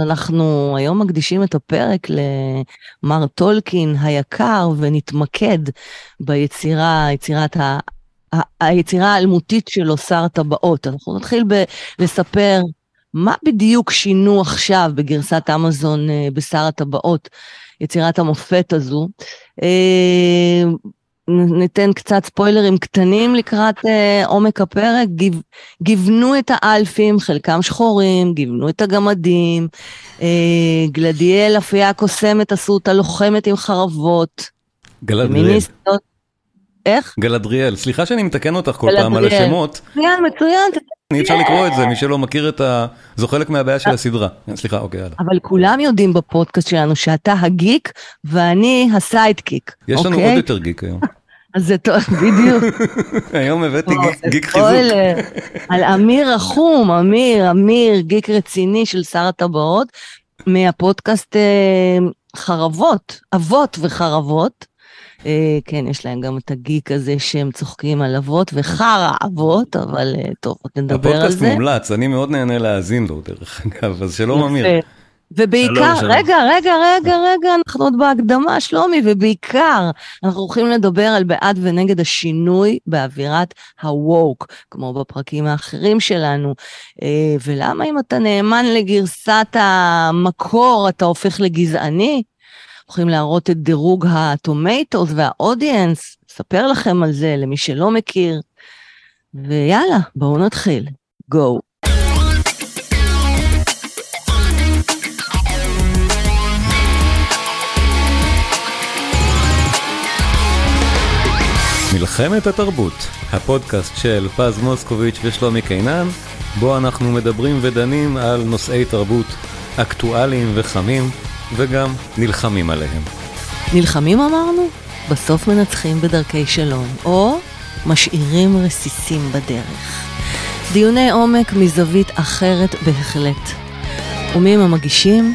אנחנו היום מקדישים את הפרק למר טולקין היקר ונתמקד ביצירה, יצירת ה... היצירה האלמותית שלו, שר הטבעות. אנחנו נתחיל לספר מה בדיוק שינו עכשיו בגרסת אמזון אה, בשר הטבעות, יצירת המופת הזו. ניתן קצת ספוילרים קטנים לקראת אה, עומק הפרק, גיו, גיוונו את האלפים, חלקם שחורים, גיוונו את הגמדים, אה, גלדיאל, אפייה קוסמת, עשו אותה לוחמת עם חרבות. גלדריאל. איך? גלדריאל. סליחה שאני מתקן אותך כל פעם על השמות. מצוין, מצוין. אי אפשר לקרוא את זה, מי שלא מכיר את ה... זו חלק מהבעיה של הסדרה. סליחה, אוקיי, יאללה. אבל כולם יודעים בפודקאסט שלנו שאתה הגיק ואני הסיידקיק. יש לנו אוקיי? עוד יותר גיק היום. אז זה טוב, בדיוק. היום הבאתי גיק- חיזוק. על אמיר רחום, אמיר, אמיר, גיק רציני של שר הטבעות, מהפודקאסט אה, חרבות, אבות וחרבות. אה, כן, יש להם גם את הגיק הזה שהם צוחקים על אבות וחרא אבות, אבל אה, טוב, עוד נדבר על הפודקאסט זה. מומלץ, אני מאוד נהנה להאזין לו, דרך אגב, אז שלום אמיר. ובעיקר, שלום, שלום. רגע, רגע, רגע, רגע, אנחנו עוד בהקדמה, שלומי, ובעיקר, אנחנו הולכים לדבר על בעד ונגד השינוי באווירת ה-woke, כמו בפרקים האחרים שלנו. אה, ולמה אם אתה נאמן לגרסת המקור, אתה הופך לגזעני? הולכים להראות את דירוג הטומטוס והאודיאנס, אספר לכם על זה, למי שלא מכיר. ויאללה, בואו נתחיל. גו. מלחמת התרבות, הפודקאסט של פז מוסקוביץ' ושלומי קינן, בו אנחנו מדברים ודנים על נושאי תרבות אקטואליים וחמים, וגם נלחמים עליהם. נלחמים אמרנו? בסוף מנצחים בדרכי שלום, או משאירים רסיסים בדרך. דיוני עומק מזווית אחרת בהחלט. ומי הם המגישים?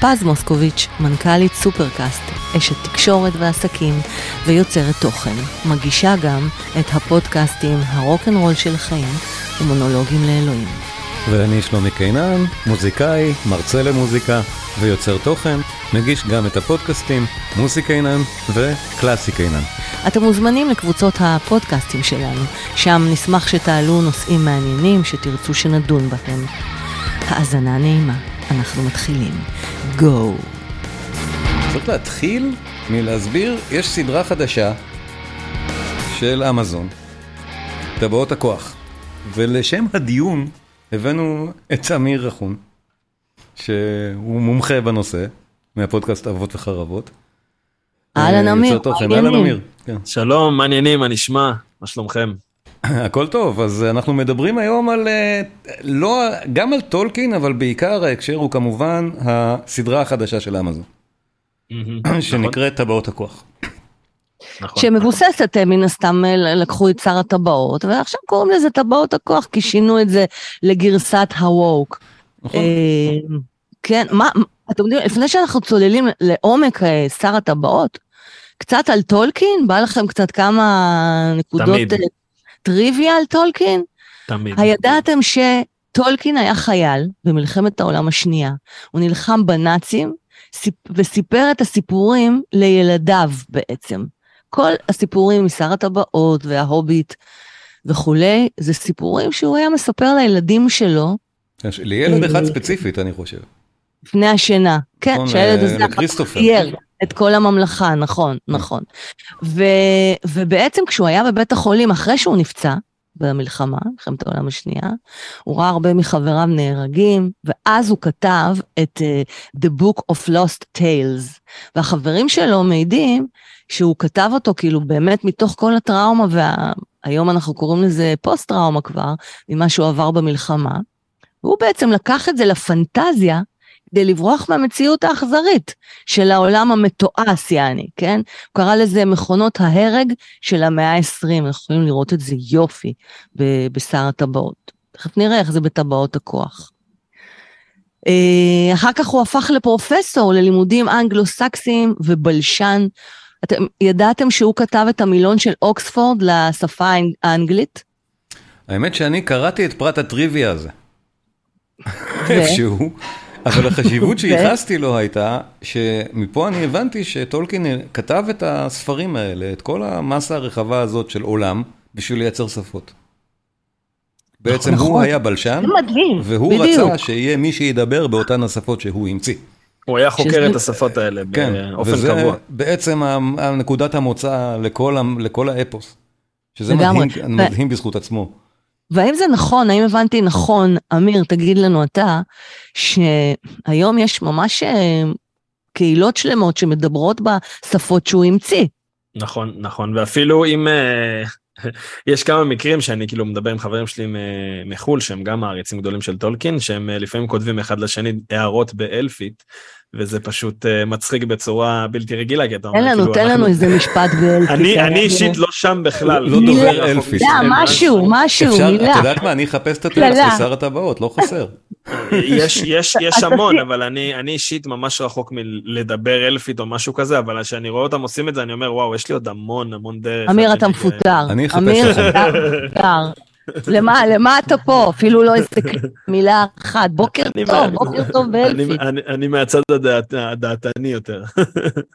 פז מוסקוביץ', מנכ"לית סופרקאסט, אשת תקשורת ועסקים ויוצרת תוכן. מגישה גם את הפודקאסטים הרוקנרול של חיים ומונולוגים לאלוהים. ואני שלומי קינן, מוזיקאי, מרצה למוזיקה ויוצר תוכן, מגיש גם את הפודקאסטים מוסי קינן וקלאסי קינן. אתם מוזמנים לקבוצות הפודקאסטים שלנו, שם נשמח שתעלו נושאים מעניינים שתרצו שנדון בהם. האזנה נעימה, אנחנו מתחילים. גו. צריך להתחיל מלהסביר, יש סדרה חדשה של אמזון, טבעות הכוח, ולשם הדיון הבאנו את אמיר רחום, שהוא מומחה בנושא, מהפודקאסט אבות וחרבות. אהלן אה, אמיר, אהלן? אמיר. כן. שלום, מה העניינים, מה נשמע? מה שלומכם? הכל טוב, אז אנחנו מדברים היום על, אה, לא, גם על טולקין, אבל בעיקר ההקשר הוא כמובן הסדרה החדשה של אמזון, שנקראת טבעות הכוח. נכון. שמבוססת אה, מן הסתם, אה, לקחו את שר הטבעות, ועכשיו קוראים לזה טבעות הכוח, כי שינו את זה לגרסת הווק. נכון? אה, כן, מה, אתם יודעים, לפני שאנחנו צוללים לעומק שר הטבעות, קצת על טולקין, בא לכם קצת כמה נקודות תמיד. טריוויה על טולקין? תמיד. הידעתם שטולקין היה חייל במלחמת העולם השנייה, הוא נלחם בנאצים סיפ- וסיפר את הסיפורים לילדיו בעצם. כל הסיפורים משר הטבעות וההוביט וכולי, זה סיפורים שהוא היה מספר לילדים שלו לילד אחד אה, ספציפית, אני חושב. לפני השינה. כן, נכון, שהילד אה, הזה. צייר את כל הממלכה, נכון, נכון. ו, ובעצם כשהוא היה בבית החולים, אחרי שהוא נפצע במלחמה, מלחמת העולם השנייה, הוא ראה הרבה מחבריו נהרגים, ואז הוא כתב את uh, The Book of Lost Tales. והחברים שלו מעידים שהוא כתב אותו כאילו באמת מתוך כל הטראומה, והיום אנחנו קוראים לזה פוסט-טראומה כבר, ממה שהוא עבר במלחמה. והוא בעצם לקח את זה לפנטזיה כדי לברוח מהמציאות האכזרית של העולם המתועש, יעני, כן? הוא קרא לזה מכונות ההרג של המאה ה-20, אנחנו יכולים לראות את זה יופי בשר הטבעות. תכף נראה איך זה בטבעות הכוח. אה, אחר כך הוא הפך לפרופסור ללימודים אנגלו-סקסיים ובלשן. אתם ידעתם שהוא כתב את המילון של אוקספורד לשפה האנג- האנגלית? האמת שאני קראתי את פרט הטריוויה הזה. איפשהו. אבל החשיבות שייחסתי לו הייתה, שמפה אני הבנתי שטולקין כתב את הספרים האלה, את כל המסה הרחבה הזאת של עולם, בשביל לייצר שפות. בעצם נכון. הוא היה בלשן, מדהים, והוא בדיוק. רצה שיהיה מי שידבר באותן השפות שהוא המציא. הוא היה חוקר שזה- את השפות האלה כן, באופן וזה קבוע. בעצם ה- נקודת המוצא לכל, לכל האפוס. שזה. מדהים, ו- מדהים בזכות עצמו. והאם זה נכון, האם הבנתי נכון, אמיר, תגיד לנו אתה, שהיום יש ממש אה, קהילות שלמות שמדברות בשפות שהוא המציא. נכון, נכון, ואפילו אם... אה, יש כמה מקרים שאני כאילו מדבר עם חברים שלי מחו"ל, שהם גם מעריצים גדולים של טולקין, שהם אה, לפעמים כותבים אחד לשני הערות באלפית, וזה פשוט אה, מצחיק בצורה בלתי רגילה, כי אתה אומר, תן לנו, כאילו, תן לנו איזה משפט באלפית. אני אני אישית לא שם בכלל. לא דובר. מילה, משהו, משהו, מילה. את יודעת מה, אני אחפש את קללה. לשר הטבעות, לא חסר. יש, יש, יש אתה המון. אבל אני, אני אישית ממש רחוק מלדבר אלפית או משהו כזה, אבל כשאני רואה אותם עושים את זה, אני אומר, וואו, יש לי עוד המון המון דרך. אמיר, אתה מפוטר. אני אחפש אמיר, לך. למה, למה אתה פה? אפילו לא איזה מילה אחת. בוקר טוב, מה- בוקר טוב אני, באלפית. אני, אני מהצד הדעת, הדעתני יותר.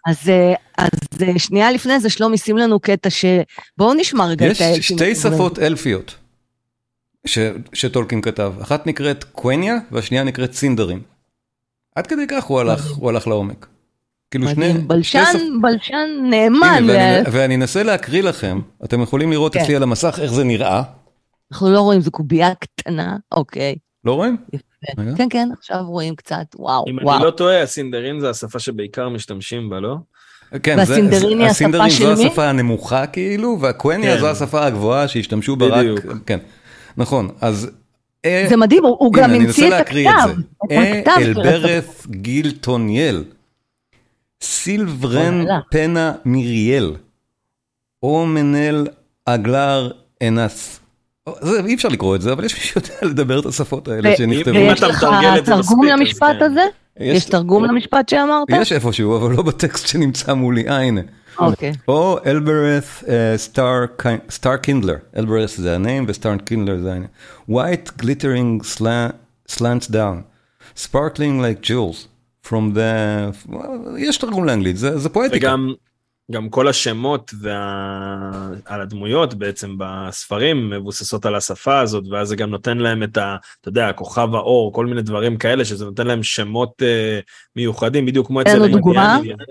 אז, אה, אז אה, שנייה לפני זה, שלומי, שים לנו קטע ש... בואו נשמע רגע יש את האלפים. שתי שפות אלפיות ש, שטולקין כתב, אחת נקראת קווניה והשנייה נקראת סינדרים. עד כדי כך הוא הלך, הוא הלך לעומק. כאילו שני, בלשן, שפ- בלשן נאמן. הנה, ואני, ו- ואני אנסה להקריא לכם, אתם יכולים לראות כן. אצלי על המסך איך זה נראה, אנחנו לא רואים, זו קובייה קטנה, אוקיי. לא רואים? רגע. כן, כן, עכשיו רואים קצת, וואו, אם וואו. אני לא טועה, הסינדרין זה השפה שבעיקר משתמשים בה, לא? כן, זה- והסינדרין היא הסינדרין השפה זו של מי? השפה הנמוכה כאילו, והקווניה כן. זו השפה הגבוהה שהשתמשו בה רק, בדיוק. כן, נכון, אז... אה, זה מדהים, הוא גם אני המציא את הכתב. זה. את אה השפה. אלברeth גילטוניאל, סילברן. פנה מיריאל, או מנל אגלר אנס. זה, אי אפשר לקרוא את זה, אבל יש מי שיודע לדבר את השפות האלה ו- שנכתבו. ויש לך תרגום למשפט כן. הזה? יש תרגום למשפט שאמרת? יש איפשהו, אבל לא בטקסט שנמצא מולי, אה הנה. אוקיי. או אלברeth סטאר סטאר קינדלר, אלברeth זה הניים וסטאר קינדלר זה העניין. White glittering slant, slants down, sparkling like jewels from the... יש תרגום לאנגלית, זה, זה פואטיקה. וגם גם כל השמות וה... על הדמויות בעצם בספרים מבוססות על השפה הזאת, ואז זה גם נותן להם את ה... אתה יודע, כוכב האור, כל מיני דברים כאלה, שזה נותן להם שמות אה, מיוחדים, בדיוק כמו אצל לנו דוגמה. האינדיאנים.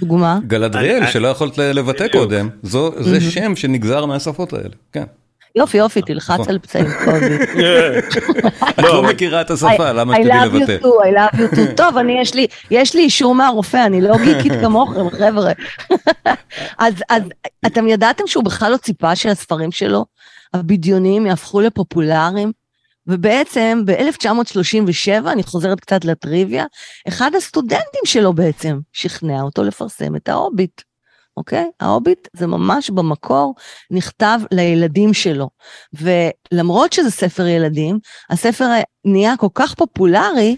דוגמה. גלדריאל, שלא יכולת לבטא. קודם, זו, זה שם שנגזר מהשפות האלה, כן. יופי, יופי, תלחץ נכון. על פצעים כואבים. את לא מכירה את השפה, למה I שתדעי love you לבטא? too, I love you too. טוב, אני, יש לי, יש לי אישור מהרופא, אני לא גיקית כמוכם, חבר'ה. אז, אז אתם ידעתם שהוא בכלל לא ציפה שהספרים שלו, הבדיוניים, יהפכו לפופולריים? ובעצם ב-1937, אני חוזרת קצת לטריוויה, אחד הסטודנטים שלו בעצם שכנע אותו לפרסם את ההוביט. אוקיי? ההוביט זה ממש במקור נכתב לילדים שלו. ולמרות שזה ספר ילדים, הספר נהיה כל כך פופולרי,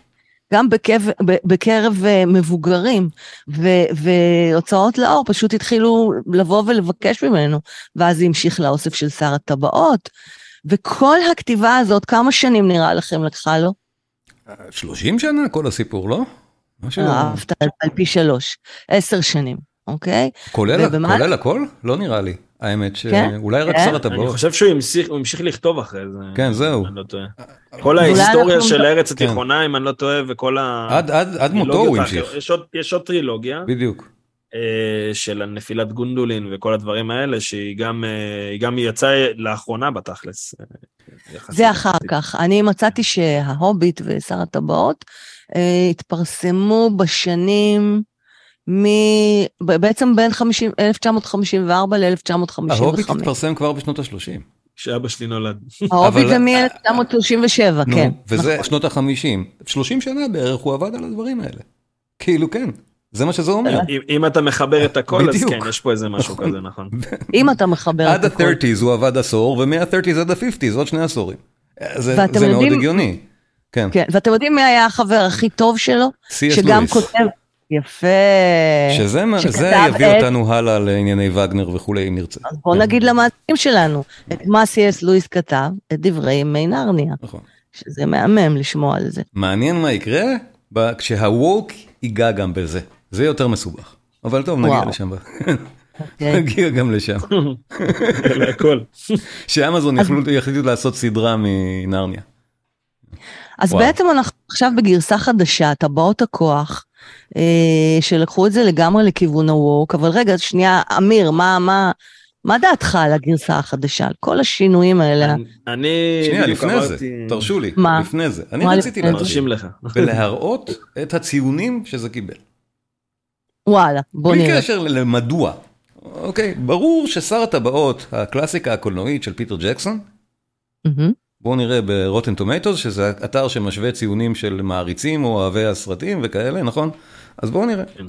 גם בקרב, בקרב אה, מבוגרים, ו, והוצאות לאור פשוט התחילו לבוא ולבקש ממנו, ואז זה המשיך לאוסף של שר הטבעות, וכל הכתיבה הזאת, כמה שנים נראה לכם לקחה לו? 30 שנה כל הסיפור, לא? משהו... אהבת על פי שלוש, עשר שנים, אוקיי? כולל, ובמה- כולל הכל? לא נראה לי. האמת כן? שאולי רק כן? שר אני הטבעות. חושב שהוא המשיך, לכתוב אחרי זה. כן, זהו. אני לא טועה. כל ההיסטוריה של הארץ כן. התיכונה, אם אני לא טועה, וכל ה... עד, עד, עד מותו הוא המשיך. יש עוד- יש עוד טרילוגיה. בדיוק. אה, של הנפילת גונדולין וכל הדברים האלה, שהיא גם, אה, גם יצאה לאחרונה בתכלס. אה. זה אחר כך. אני מצאתי שההוביט ושר הטבעות התפרסמו בשנים מ... בעצם בין 50, 1954 ל-1955. ההוביט התפרסם כבר בשנות ה-30. כשאבא שלי נולד. ההוביט זה מ-1937, נו, כן. וזה נכון. שנות ה-50. 30 שנה בערך הוא עבד על הדברים האלה. כאילו כן, זה מה שזה אומר. אם, אם אתה מחבר את הכל, אז. כן, יש פה איזה משהו נכון. כזה, נכון. אם אתה מחבר עד את הכל. ה-30's הוא עבד עשור, ומה-30's עד ה-50's עוד שני עשורים. זה מאוד הגיוני. כן, כן, ואתם יודעים מי היה החבר הכי טוב שלו? שגם לואיס. כותב... יפה. שזה זה יביא את- אותנו הלאה לענייני וגנר וכולי אם נרצה. אז בואו נגיד למאזינים שלנו את מה סי.אס לואיס כתב, את דברי ימי נרניה, נכון. שזה מהמם לשמוע על זה. מעניין מה יקרה ב- כשה-woke ייגע גם בזה. זה יותר מסובך. אבל טוב, נגיע וואו. לשם. אוקיי? נגיע גם לשם. הכל. שאמזון יחליטו לעשות סדרה מנרניה. אז וואו. בעצם אנחנו עכשיו בגרסה חדשה, טבעות הכוח, שלקחו את זה לגמרי לכיוון הווק, אבל רגע, שנייה, אמיר, מה, מה, מה דעתך על הגרסה החדשה, על כל השינויים האלה? אני שנייה, לפני זה, תרשו לי, מה? לפני זה. אני מה רציתי מרשים לך. ולהראות את הציונים שזה קיבל. וואלה, בוא בלי נראה. קשר למדוע. אוקיי, ברור ששר הטבעות, הקלאסיקה הקולנועית של פיטר ג'קסון. בואו נראה ברוטן טומטוס, שזה אתר שמשווה ציונים של מעריצים או אוהבי הסרטים וכאלה, נכון? אז בואו נראה. כן.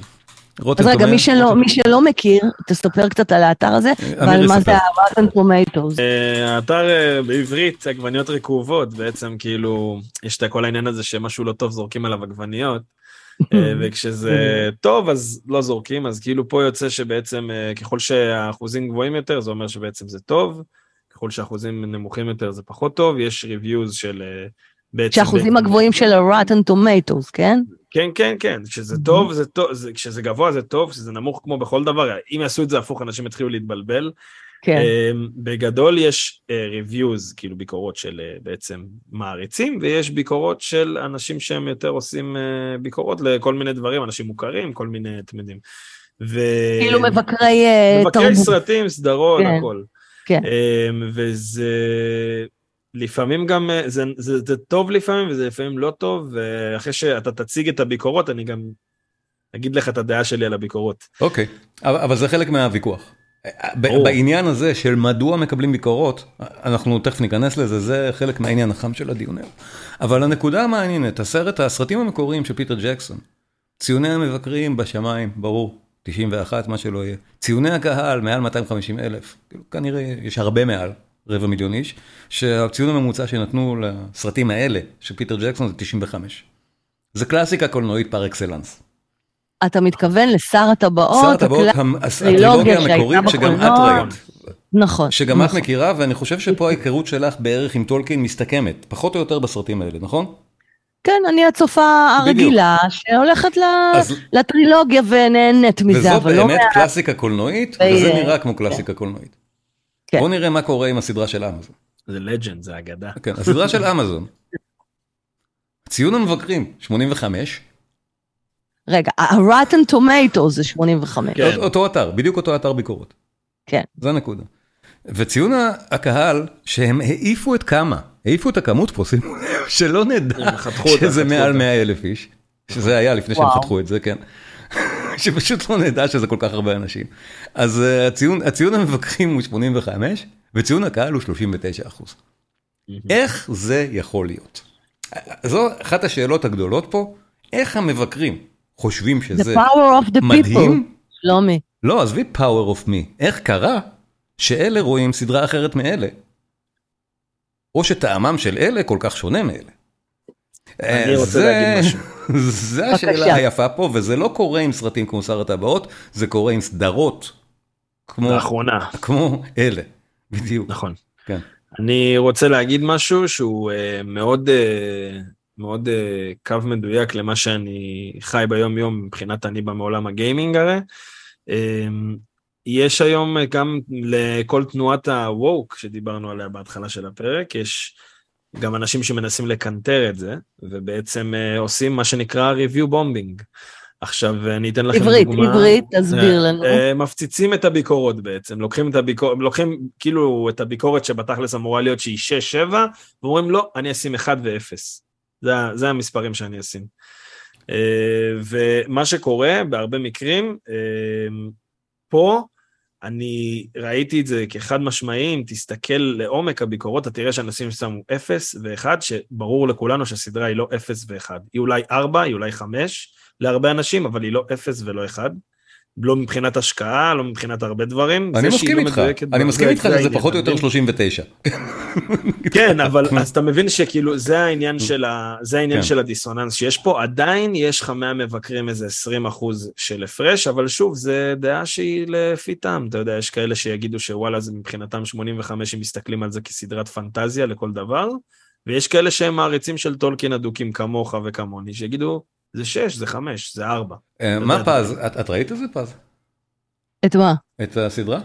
אז רגע, מי שלא, מי שלא מכיר, תספר קצת על האתר הזה, ועל מה. זה ה-Rotten Tomatoes. אה, האתר אה, בעברית עגבניות רקובות בעצם כאילו יש את כל העניין הזה שמשהו לא טוב זורקים עליו עגבניות אה, וכשזה טוב אז לא זורקים אז כאילו פה יוצא שבעצם אה, ככל שהאחוזים גבוהים יותר זה אומר שבעצם זה טוב ככל שהאחוזים נמוכים יותר זה פחות טוב יש ריוויוז של אה, בעצם שהאחוזים הגבוהים של ה-Rotten Tomatoes, כן? כן כן כן כשזה טוב זה טוב זה, כשזה גבוה זה טוב כשזה נמוך כמו בכל דבר אם יעשו את זה הפוך אנשים יתחילו להתבלבל כן. Um, בגדול יש uh, reviews, כאילו ביקורות של uh, בעצם מעריצים, ויש ביקורות של אנשים שהם יותר עושים uh, ביקורות לכל מיני דברים, אנשים מוכרים, כל מיני, אתם יודעים. ו... כאילו מבקרי אה, מבקרי תרבות. סרטים, סדרות, כן, הכל. כן. Um, וזה לפעמים גם, uh, זה, זה, זה טוב לפעמים וזה לפעמים לא טוב, ואחרי שאתה תציג את הביקורות, אני גם אגיד לך את הדעה שלי על הביקורות. אוקיי, אבל אבל זה חלק מהוויכוח. ב- ברור. בעניין הזה של מדוע מקבלים ביקורות, אנחנו תכף ניכנס לזה, זה חלק מהעניין החם של הדיון היום. אבל הנקודה המעניינת, הסרט, הסרטים המקוריים של פיטר ג'קסון, ציוני המבקרים בשמיים, ברור, 91, מה שלא יהיה. ציוני הקהל, מעל 250 אלף, כאילו, כנראה יש הרבה מעל, רבע מיליון איש, שהציון הממוצע שנתנו לסרטים האלה של פיטר ג'קסון זה 95. זה קלאסיקה קולנועית פר אקסלנס. אתה מתכוון לשר הטבעות? שר הטבעות, הטרילוגיה המקורית שגם את. ראית, נכון. שגם את נכון. מכירה, ואני חושב שפה ההיכרות שלך בערך עם טולקין מסתכמת, פחות או יותר בסרטים האלה, נכון? כן, אני הצופה הרגילה שהולכת ל- אז- לטרילוגיה ונהנית מזה, אבל לא באמת מעט. קלאסיקה קולנועית, ו- וזה נראה כמו קלאסיקה קולנועית. כן. בואו נראה מה קורה עם הסדרה של אמזון. זה לג'נד, זה אגדה. כן, הסדרה של אמזון. ציון המבקרים, 85, רגע, ה-Rotten Tomatoes זה 85. כן. אותו- אתר, בדיוק אותו אתר ביקורת. כן. זה הנקודה. וציון הקהל, שהם העיפו את כמה, העיפו את הכמות פה, שימו לב, שלא נדע שזה מעל אותה. 100 אלף איש, שזה היה לפני שהם. חתכו את זה, כן. שפשוט לא נדע שזה כל כך הרבה אנשים. אז אה, הציון, הציון המבקרים הוא 85, וציון הקהל הוא 39 אחוז. איך זה יכול להיות? זו אחת השאלות הגדולות פה, איך המבקרים חושבים The שזה power of the people. מדהים? שלומי. לא, עזבי power of me, איך קרה שאלה רואים סדרה אחרת מאלה? או שטעמם של אלה כל כך שונה מאלה. אני אה, רוצה זה- להגיד משהו. זה השאלה. היפה פה, וזה לא קורה עם סרטים כמו שר הטבעות, זה קורה עם סדרות, כמו, לאחרונה, כמו אלה, בדיוק. נכון. כן. אני רוצה להגיד משהו שהוא אה, מאוד אה, מאוד אה, קו מדויק למה שאני חי ביום יום מבחינת אני בא מעולם הגיימינג הרי. אה, יש היום גם לכל תנועת ה-woke שדיברנו עליה בהתחלה של הפרק, יש גם אנשים שמנסים לקנטר את זה, ובעצם אה, עושים מה שנקרא review bombing. עכשיו אני אתן לכם עברית, דוגמה. עברית, תסביר אה, לנו. אה, מפציצים את הביקורות בעצם, לוקחים את הביקורת, לוקחים כאילו את הביקורת שבתכלס אמורה להיות שהיא 6-7, ואומרים לא, אני אשים 1 ו-0. זה, זה המספרים שאני אשים. אה, ומה שקורה בהרבה מקרים, אה, פה אני ראיתי את זה כחד משמעי, אם תסתכל לעומק הביקורות, אתה תראה שאנשים שמו 0 ו-1, שברור לכולנו שהסדרה היא לא 0 ו-1. היא אולי 4, היא אולי 5 להרבה אנשים, אבל היא לא 0 ולא 1. לא מבחינת השקעה, לא מבחינת הרבה דברים. אני מסכים לא איתך, אני מסכים איתך זה שזה פחות או יותר מבין? 39. כן, אבל אז אתה מבין שכאילו זה העניין של ה... זה העניין כן. של הדיסוננס שיש פה, עדיין יש לך מהמבקרים איזה 20 אחוז של הפרש, אבל שוב, זה דעה שהיא לפי טעם, אתה יודע, יש כאלה שיגידו שוואלה זה מבחינתם 85 אם מסתכלים על זה כסדרת פנטזיה לכל דבר, ויש כאלה שהם מעריצים של טולקין אדוקים כמוך וכמוני, שיגידו, זה שש, זה חמש, זה ארבע. אה, מה פז? את את ראית את זה פז? את מה? את הסדרה?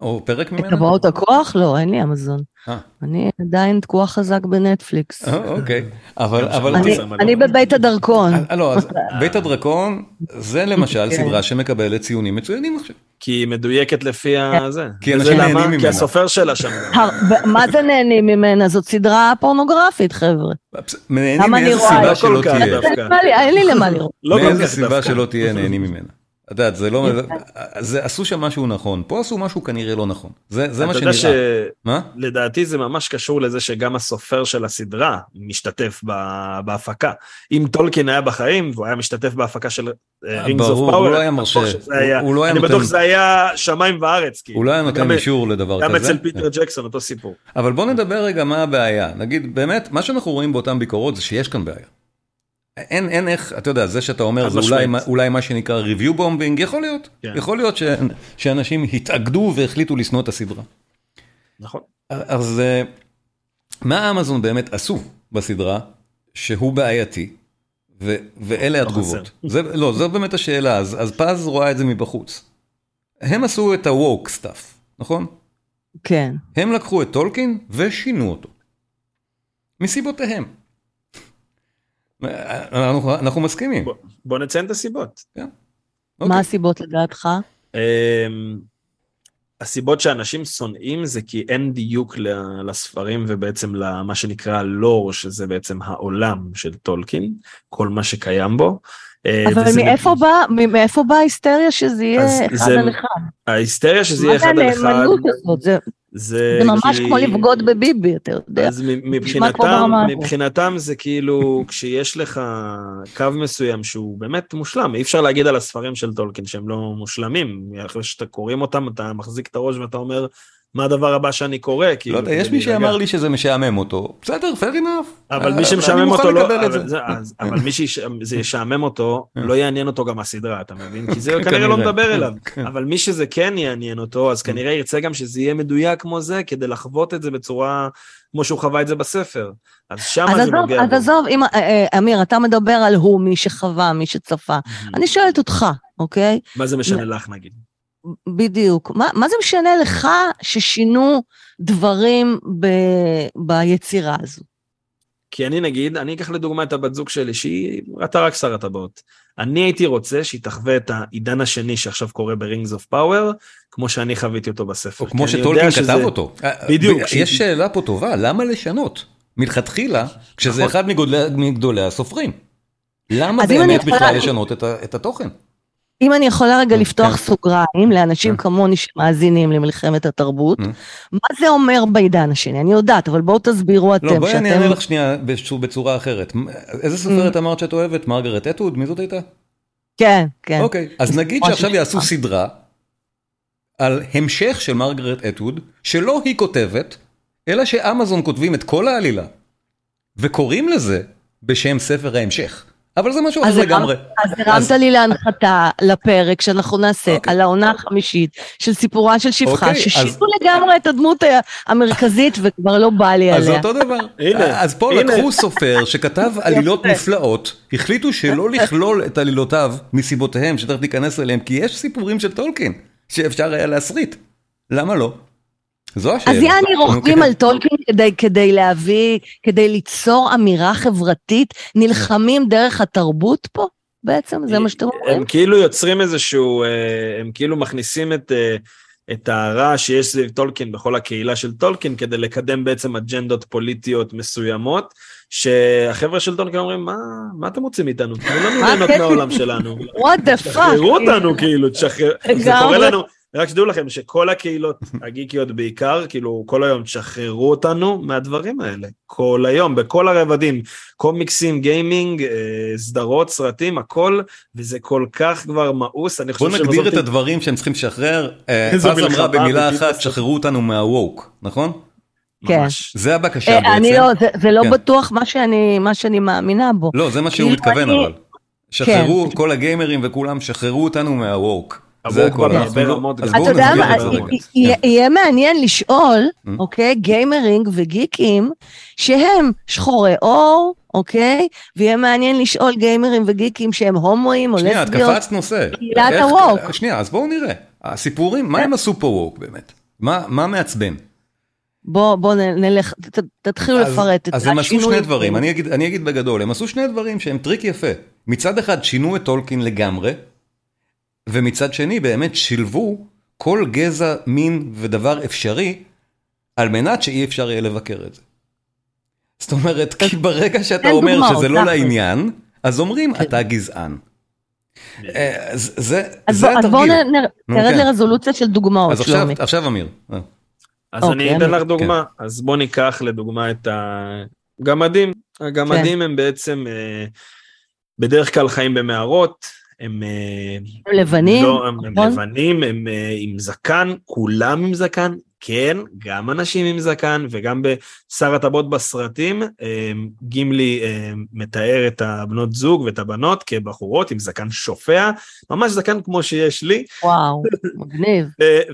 או פרק את ממנה? טבעות הכוח? לא, אין לי אמזון. אה. אני עדיין תקוע חזק בנטפליקס. אה, אוקיי. אבל אני- בבית הדרכון. אה, לא, אז בית הדרקון זה למשל כן. סדרה שמקבלת ציונים מצוינים עכשיו. כי היא מדויקת לפי הזה. כי וזה אנשים? נהנים כי ממנה. הסופר שלה שם. מה זה נהנים ממנה? זאת סדרה פורנוגרפית, חבר'ה. נהנים מאיזה? סיבה לא שלא תהיה. אין לי- למה לראות. לא מאיזה סיבה. שלא תהיה נהנים ממנה. את יודעת, זה לא, זה עשו שם משהו נכון, פה עשו משהו כנראה לא נכון. זה זה מה אתה יודע שנראה. שלדעתי זה ממש קשור לזה שגם הסופר של הסדרה משתתף ב- בהפקה. אם טולקין היה בחיים והוא היה משתתף בהפקה של Rings of Power, הוא לא היה מרשה. הוא- הוא לא היה אני נותן- בטוח שזה היה שמיים וארץ. כאילו. הוא לא היה נותן גם- אישור לדבר גם כזה. אצל פיטר ג'קסון אותו סיפור. אבל בוא נדבר רגע מה הבעיה. נגיד, באמת, מה שאנחנו רואים באותן ביקורות זה שיש כאן בעיה. אין, אין איך, אתה יודע, זה שאתה אומר, זה אולי. אולי מה שנקרא review bombing, יכול להיות. כן. יכול להיות ש, שאנשים התאגדו והחליטו לשנוא את הסדרה. נכון. אז אה, מה אמזון באמת עשו בסדרה שהוא בעייתי, ו, ואלה לא התגובות. זה, לא, זו באמת השאלה, אז, אז פז רואה את זה מבחוץ. הם עשו את ה-woke stuff, נכון? כן. הם לקחו את טולקין ושינו אותו. מסיבותיהם. אנחנו, אנחנו מסכימים. בוא- בוא נציין את הסיבות. מה אוקיי. הסיבות לדעתך? אמ, הסיבות שאנשים שונאים זה כי אין דיוק ל- לספרים ובעצם למה שנקרא לור, שזה בעצם העולם של טולקין, כל מה שקיים בו. אה, אבל מאיפה בא, מאיפה באה ההיסטריה שזה יהיה אחד זה- על אחד? ההיסטריה שזה מה יהיה זה אחד על אחד, הנאמנות הזאת? זה זה ממש כי- כמו לבגוד בביבי, אתה יודע. אז מבחינתם. מבחינתם זה כאילו כשיש לך קו מסוים שהוא באמת מושלם, אי אפשר להגיד על הספרים של טולקין שהם לא מושלמים, אחרי שאתה קוראים אותם אתה מחזיק את הראש ואתה אומר מה הדבר הבא שאני קורא, לא כאילו, יודע, יש מי שאמר. לי שזה משעמם אותו. בסדר, fair enough. אבל אה, מי שמשעמם אני מוכן אותו לא, את אבל, זה. זה, אז, אבל מי שזה ישעמם אותו, כן. לא יעניין אותו גם הסדרה, אתה מבין? כי זה כנראה. לא מדבר אליו. כן. אבל מי שזה כן יעניין אותו, אז כנראה ירצה גם שזה יהיה מדויק כמו זה, כדי לחוות את זה בצורה כמו שהוא חווה את זה בספר. אז שם אז זה עזוב, נוגע. אז. עזוב, אם, אה, אה, אמיר, אתה מדבר על הוא, מי שחווה, מי שצפה. אני שואלת אותך, אוקיי? מה זה משנה לך נגיד? בדיוק. מה, מה זה משנה לך ששינו דברים ב, ביצירה הזו? כי אני נגיד, אני אקח לדוגמה את הבת זוג שלי, שהיא ראתה רק שר הטבעות. אני הייתי רוצה שהיא תחווה את העידן השני שעכשיו קורה ב-Rings of Power, כמו שאני חוויתי אותו בספר. או כמו שטולקין כתב שזה- אותו. בדיוק, יש ש- שאלה פה טובה, למה לשנות? מלכתחילה, כשזה נכון. אחד מגודלי- מגדולי הסופרים. למה באמת יכולה- בכלל לשנות את ה- את התוכן? אם אני יכולה רגע כן. לפתוח סוגריים לאנשים כן. כמוני שמאזינים למלחמת התרבות, Mm. מה זה אומר בעידן השני? אני יודעת, אבל בואו תסבירו אתם. לא, בואי אני שאתם- אענה לך שנייה בצ- בצורה אחרת. איזה סופרת אמרת שאת אוהבת? מרגרט אטווד? מי זאת הייתה? כן, כן. אוקיי, אז נגיד שעכשיו יעשו. סדרה על המשך של מרגרט אטווד, שלא היא כותבת, אלא שאמזון כותבים את כל העלילה, וקוראים לזה בשם ספר ההמשך. אבל זה משהו אז אחר לגמרי. אז הרמת לי להנחתה לפרק שאנחנו נעשה אוקיי. על העונה החמישית של סיפורה של שפחה, אוקיי, ששינו אז- לגמרי את הדמות המרכזית וכבר לא בא לי אז זה עליה. אותו דבר. הנה, אז פה הנה. לקחו סופר שכתב עלילות. נפלאות, החליטו שלא לכלול את עלילותיו מסיבותיהם, שתכף ניכנס אליהם, כי יש סיפורים של טולקין שאפשר היה להסריט. למה לא? זו השאלה. אז יעני רוכבים. על טולקין כדי, כדי להביא, כדי ליצור אמירה חברתית, נלחמים דרך התרבות פה בעצם? זה מה שאתם אומרים? הם כאילו יוצרים איזשהו, אה, הם כאילו מכניסים את, אה, את הרע שיש סביב טולקין בכל הקהילה של טולקין כדי לקדם בעצם אג'נדות פוליטיות מסוימות, שהחבר'ה של טולקין אומרים, מה, מה אתם רוצים מאיתנו? תנו לנו מה ליהנות? מהעולם שלנו. what the fuck? תשחררו אותנו כאילו, תשחררו, זה. קורה לנו, רק שתדעו לכם שכל הקהילות הגיקיות בעיקר, כאילו כל היום תשחררו אותנו מהדברים האלה, כל היום, בכל הרבדים, קומיקסים, גיימינג, אה, סדרות, סרטים, הכל, וזה כל כך כבר מאוס, אני חושב בוא נגדיר שבסוף את הדברים שהם צריכים לשחרר. אה, פז אמרה במילה אחת. שחררו אותנו מה woke, נכון? כן. ממש. זה הבקשה אה, בעצם. אני לא, זה, זה לא כן. בטוח מה שאני, מה שאני מאמינה בו. לא, זה מה שהוא כאילו, מתכוון אני- אבל. שחררו, כל הגיימרים וכולם, שחררו אותנו מה woke. זה הכל. אתה בואו יודע מה. יהיה- כן. יהיה מעניין לשאול, Mm. אוקיי, גיימינג וגיקים, שהם שחורי עור, אוקיי? ויהיה מעניין לשאול גיימרים וגיקים שהם הומואים או שנייה, את לסביות. קפצת נושא. קהילת ה woke. שנייה, אז בואו נראה. הסיפורים, מה עם ה super woke באמת? מה מה מעצבן? בוא, בוא נלך, ת- תתחילו אז- לפרט את אז הם עשו שני. דברים, אני אגיד, אני אגיד בגדול, הם עשו שני דברים שהם טריק יפה. מצד אחד שינו את טולקין לגמרי, ומצד שני באמת שילבו כל גזע, מין ודבר אפשרי, על מנת שאי אפשר יהיה לבקר את זה. זאת אומרת, כי ברגע שאתה אומר שזה לא. לעניין, אז אומרים אתה גזען. אה, אז זה בוא, אז בואו התרגיל. נרד כן. לרזולוציה של דוגמאות, אז עכשיו, שלומי. אמיר. אה. אז אוקיי, אני אתן אני- לך דוגמה, אז בוא ניקח לדוגמה את הגמדים. הגמדים הם בעצם אה, בדרך כלל חיים במערות, הם אה, הם לבנים, לא, הם, הם נכון? לבנים, הם אה, עם זקן, כולם עם זקן, כן, גם אנשים עם זקן, וגם בשר הטבות בסרטים, אה, גימלי מתאר את הבנות זוג ואת הבנות כבחורות עם זקן שופע, ממש זקן כמו שיש לי, וואו, מגניב.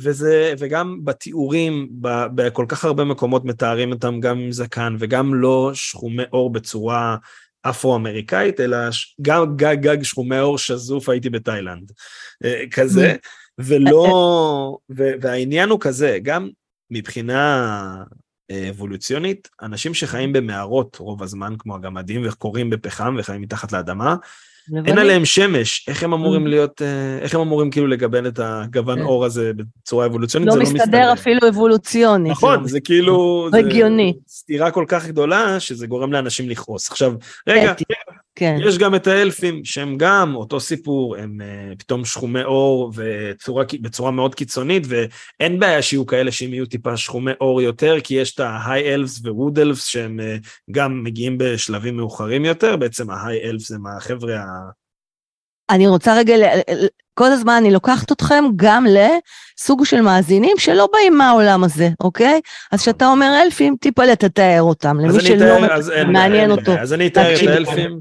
וזה, וגם בתיאורים, בכל כך הרבה מקומות מתארים אותם גם עם זקן, וגם לא שחומי עור בצורה אפרו-אמריקאית, אלא גם גג גג שחומי עור שזוף הייתי בתאילנד. אה, כזה, ולא, ו- והעניין הוא כזה, גם מבחינה אה, אבולוציונית, אנשים שחיים במערות רוב הזמן, כמו הגמדים, וקוראים בפחם וחיים מתחת לאדמה, אין. עליהם שמש, איך הם אמורים Mm. להיות, אה, איך הם אמורים כאילו לגוון את הגוון כן. אור הזה בצורה אבולוציונית, לא זה לא מסתדר מסתדר. אפילו אבולוציונית. נכון, זה כאילו... לא הגיוני. סתירה כל כך גדולה, שזה גורם לאנשים לכעוס. עכשיו, רגע, כן. יש גם את האלפים, שהם גם אותו סיפור, הם uh, פתאום שחומי עור וצורה, בצורה מאוד קיצונית, ואין בעיה שיהיו כאלה שהם יהיו טיפה שחומי עור יותר, כי יש את ה-high elves ו-wood elves שהם uh, גם מגיעים בשלבים מאוחרים יותר, בעצם ה-high elves הם החבר'ה ה... אני רוצה רגע, כל הזמן אני לוקחת אתכם גם לסוג של מאזינים שלא באים מהעולם הזה, אוקיי? אז כשאתה אומר אלפים, טיפה תתאר אותם, למי שלא אז מעניין אין אותו. אז אני אתאר את. האלפים.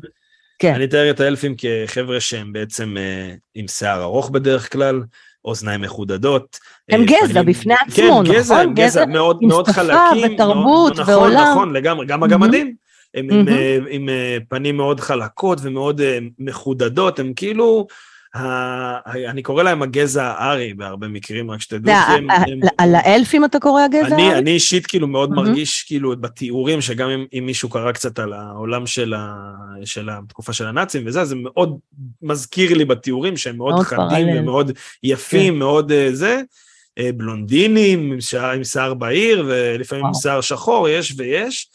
כן. אני אתאר את האלפים כחבר'ה שהם בעצם אה, עם שיער ארוך בדרך כלל, אוזניים מחודדות. הם אה, גזע פנים- בפני כן, עצמו, גזע, נכון? הם גזע גזע מאוד עם מאוד שפה חלקים. ותרבות מאוד- נכון, ועולם. נכון, לגמרי, גם. הגמדים. הם עם, מהמם. אה, עם אה, פנים מאוד חלקות ומאוד אה, מחודדות, הם כאילו, אני קורא להם הגזע הארי בהרבה מקרים, רק שתדעו, על האלפים אתה קורא הגזע? אני, אני אישית כאילו מאוד. מרגיש כאילו בתיאורים שגם אם, מישהו קרא קצת על העולם של, התקופה של הנאצים וזה, זה מאוד מזכיר לי בתיאורים שהם מאוד, חדים. ומאוד יפים, מאוד אה, זה. אה, בלונדינים עם שיער, בהיר ולפעמים עם. שיער שחור, יש ויש.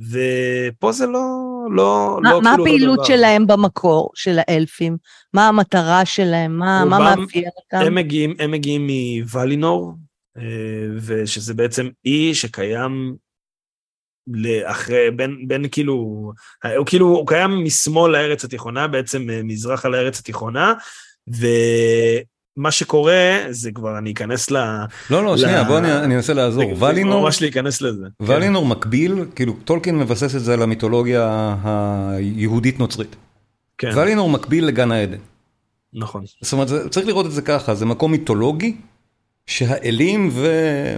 ופה זה לא, לא, מה, לא מה כאילו הפעילות דבר. שלהם במקור, של האלפים? מה המטרה שלהם? מה, מה מאפיין אותם? הם מגיעים, הם מגיעים מוולינור, אה, ושזה בעצם אי שקיים לאחרי, בין, בין כאילו, הוא כאילו, הוא קיים משמאל לארץ התיכונה, בעצם אה, מזרחה לארץ התיכונה, ומה שקורה, זה כבר, אני אכנס ל... לא, לא, ל- שנייה, בוא אני אני אנסה לעזור. זה- ולינור, ממש להיכנס לזה. ולינור מקביל, כאילו טולקין מבסס את זה על המיתולוגיה היהודית-נוצרית. כן, כן, ולינור מקביל לגן העדן. נכון. זאת אומרת, צריך לראות את זה ככה, זה מקום מיתולוגי, שהאלים ו...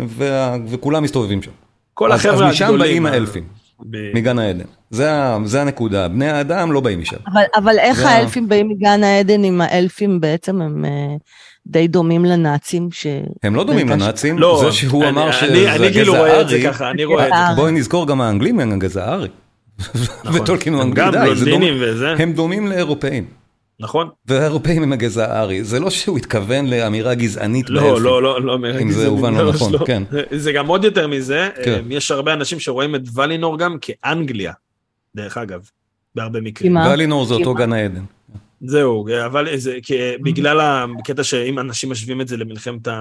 וה... וכולם מסתובבים שם. כל החבר'ה אז משם הגדולים. באים האלפים, מגן העדן. זה. זה הנקודה, בני האדם לא באים משם. אבל, אבל איך זה האלפים באים מגן העדן אם האלפים בעצם הם אה, די דומים לנאצים? ש... הם לא דומים. לנאצים, לא, זה שהוא אני- אמר אני- שזה אני כאילו רואה את זה. ככה, אני רואה את זה. אה, בואי נזכור גם האנגלים הם הגזע הארי. נכון. וטולקין הוא הם אנגלי, גם די, הם דומים לאירופאים. נכון? והאירופאים הם הגזע הארי, זה לא שהוא התכוון לאמירה גזענית לא, באלפים. לא, לא, לא, אם זה הובן לא נכון, כן. זה גם עוד יותר מזה, כן. יש הרבה אנשים שרואים את ולינור גם כאנגליה, דרך אגב, בהרבה מקרים. ולינור זה אותו. גן העדן. זהו, אבל זה כי- בגלל הקטע שאם אנשים משווים את זה למלחמת ה...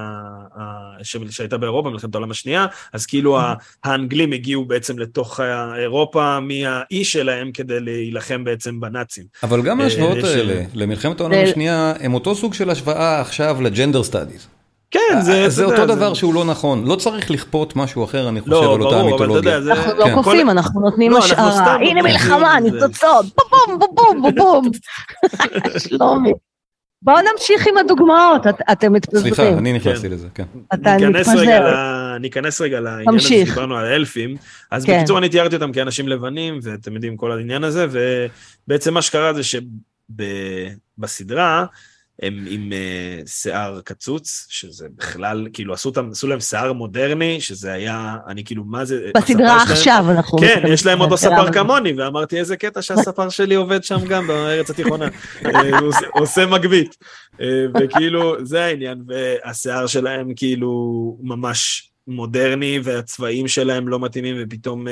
ה- שהייתה באירופה, מלחמת העולם השנייה, אז כאילו ה- האנגלים הגיעו בעצם לתוך אירופה מהאי שלהם כדי להילחם בעצם בנאצים. אבל גם אה, ההשוואות ש- האלה למלחמת העולם זה- השנייה הם אותו סוג של השוואה עכשיו ל gender studies. כן, זה... זה יודע, אותו דבר שהוא לא נכון, לא צריך לכפות משהו אחר אני חושב לא, על אותה זה... אנחנו לא כן. כופים, אנחנו נותנים לא, אנחנו השערה. סתם הנה מלחמה, זה- ניצוצות, בום בום בום בום בום. שלומי. בואו נמשיך עם הדוגמאות, את- אתם מתפזרים. סליחה, אני נכנסתי כן. לזה, כן. אתה מתפזר. רגע, ל- ניכנס רגע לעניין הזה. שדיברנו על אלפים. אז כן. בקיצור, אני תיארתי אותם כאנשים לבנים, ואתם יודעים כל העניין הזה, ובעצם מה שקרה זה שבסדרה, הם עם אה, שיער קצוץ, שזה בכלל, כאילו עשו, אותם, עשו להם שיער מודרני, שזה היה, אני כאילו, מה זה... בסדרה הספר שלהם- עכשיו אנחנו... כן, יש להם אותו ספר. כמוני, ואמרתי איזה קטע שהספר שלי עובד שם גם בארץ התיכונה. אה, הוא עושה- מגבית. אה, וכאילו, זה העניין, והשיער שלהם כאילו ממש מודרני, והצבעים שלהם לא מתאימים, ופתאום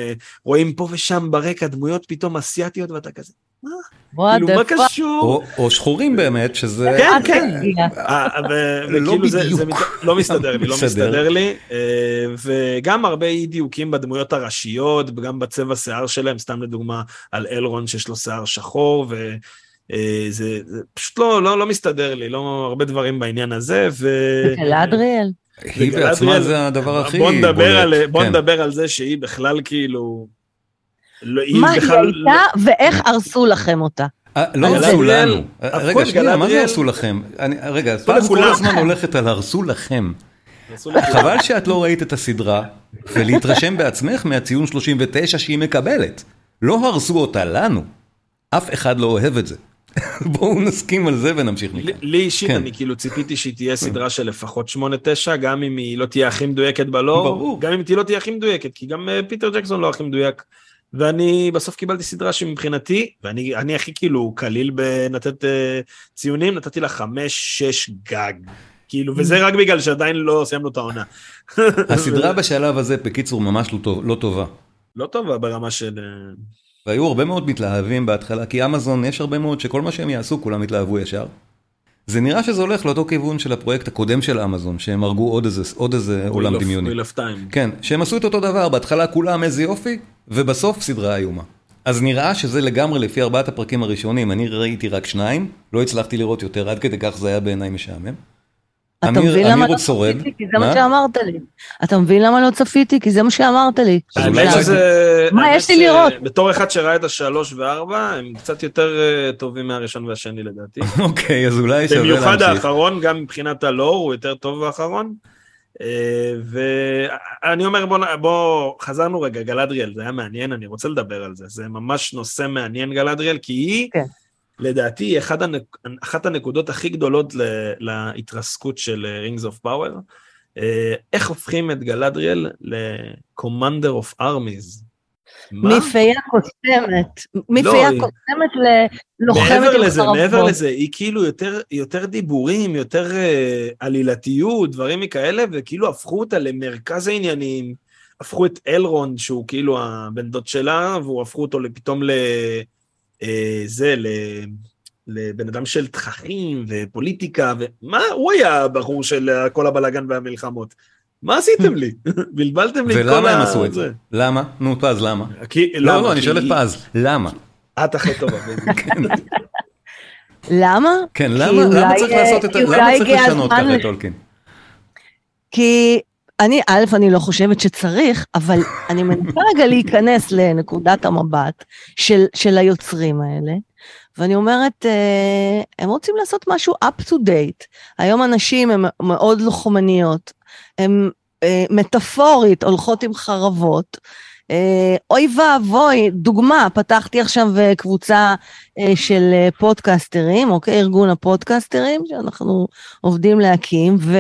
רואים פה ושם ברקע דמויות פתאום אסיאתיות, ואתה כזה, What כאילו, מה? קשור? או- שחורים באמת, שזה... כן, עד כן. שהגיע. אה, ו- לא וכאילו זה, בדיוק. זה לא מסתדר לי, לא. מסתדר לי, אה, וגם הרבה אי דיוקים בדמויות הראשיות, גם בצבע שיער שלהם, סתם לדוגמה על אלרון שיש לו שיער שחור, וזה זה פשוט לא, לא, לא מסתדר לי, לא הרבה דברים בעניין הזה, ו... גלדריאל. היא וגלדריאל- בעצמה זה הדבר הכי בוא נדבר, על, בולט. בוא כן. נדבר על זה שהיא בכלל כאילו... לא, מה היא בכלל... הייתה ואיך הרסו לכם אותה. אה, לא הרסו לנו. אה, רגע, את שנייה, מה זה הרסו לכם? אני- רגע, פז כל. הזמן הולכת על הרסו לכם. חבל שאת לא ראית את הסדרה, ולהתרשם בעצמך מהציון 39 שהיא מקבלת. לא הרסו אותה לנו. אף אחד לא אוהב את זה. בואו נסכים על זה ונמשיך מכאן. לי- אישית, כן. אני כאילו ציפיתי שהיא תהיה סדרה של לפחות 8-9, גם אם היא לא תהיה הכי מדויקת בלור, ברור. גם אם היא לא תהיה הכי מדויקת, כי גם אה, פיטר ג'קסון לא הכי מדויק. ואני בסוף קיבלתי סדרה שמבחינתי, ואני אני הכי כאילו קליל בלתת אה, ציונים, נתתי לה 5-6 גג. כאילו, וזה רק בגלל שעדיין לא סיימנו את העונה. הסדרה בשלב הזה, בקיצור, ממש לא טוב- לא טובה. לא טובה ברמה של... אה, והיו הרבה מאוד מתלהבים בהתחלה, כי אמזון יש הרבה מאוד שכל מה שהם יעשו כולם יתלהבו ישר. זה נראה שזה הולך לאותו כיוון של הפרויקט הקודם של אמזון, שהם הרגו עוד איזה, עוד איזה עולם דמיוני. כן, שהם עשו את אותו דבר, בהתחלה כולם איזה יופי, ובסוף סדרה איומה. אז נראה שזה לגמרי לפי ארבעת הפרקים הראשונים, אני ראיתי רק שניים, לא הצלחתי לראות יותר, עד כדי כך זה היה בעיניי משעמם. אתה אמיר- מבין למה לא. צפיתי? כי זה מה? שאמרת לי. אתה מבין למה לא צפיתי? כי זה מה שאמרת לי. מה יש לי לראות? בתור אחד שראה את השלוש וארבע, הם קצת יותר אה, טובים מהראשון והשני לדעתי. אוקיי, אז אולי שווה להמשיך. במיוחד האחרון, גם מבחינת הלור, הוא יותר טוב האחרון. ואני אומר, בוא, בוא, חזרנו רגע, גלדריאל, זה היה מעניין, אני רוצה לדבר על זה. זה ממש נושא מעניין, גלדריאל, כי היא, כן. לדעתי, היא אחד הנק... אחת הנקודות הכי גדולות ל... להתרסקות של of Power. אה, איך הופכים את גלדריאל ל-Commander of Armies? מפיה קוסמת. מפיה לא, קוסמת ללוחמת מעבר עם לזה, חרבות. מעבר לזה, היא כאילו יותר, יותר דיבורים, יותר uh, עלילתיות, דברים מכאלה, וכאילו הפכו אותה למרכז העניינים. הפכו את אלרון, שהוא כאילו הבן דוד שלה, והוא הפכו אותו פתאום ל... uh, זה, ל... לבן אדם של תככים ופוליטיקה, ומה, הוא היה הבחור של אה, כל הבלאגן והמלחמות. מה עשיתם לי? בלבלתם לי את כל ה... ולמה הם עשו את זה? למה? נו, פז, למה? כי, לא? לא, אני שואל את פז, למה? את הכי טובה. בדיוק. למה? כן, כי למה צריך אה, לעשות את למה צריך לשנות ככה את טולקין? כי אני, א', אני לא חושבת שצריך, אבל אני מנסה רגע להיכנס לנקודת המבט של, של היוצרים האלה, ואני אומרת, אה, הם רוצים לעשות משהו up to date. היום הנשים הן מאוד לוחמניות, הן אה, מטאפורית הולכות עם חרבות. אה, אוי ואבוי, דוגמה, פתחתי עכשיו אה, קבוצה אה, של פודקסטרים, אוקיי? ארגון הפודקסטרים שאנחנו עובדים להקים, ו,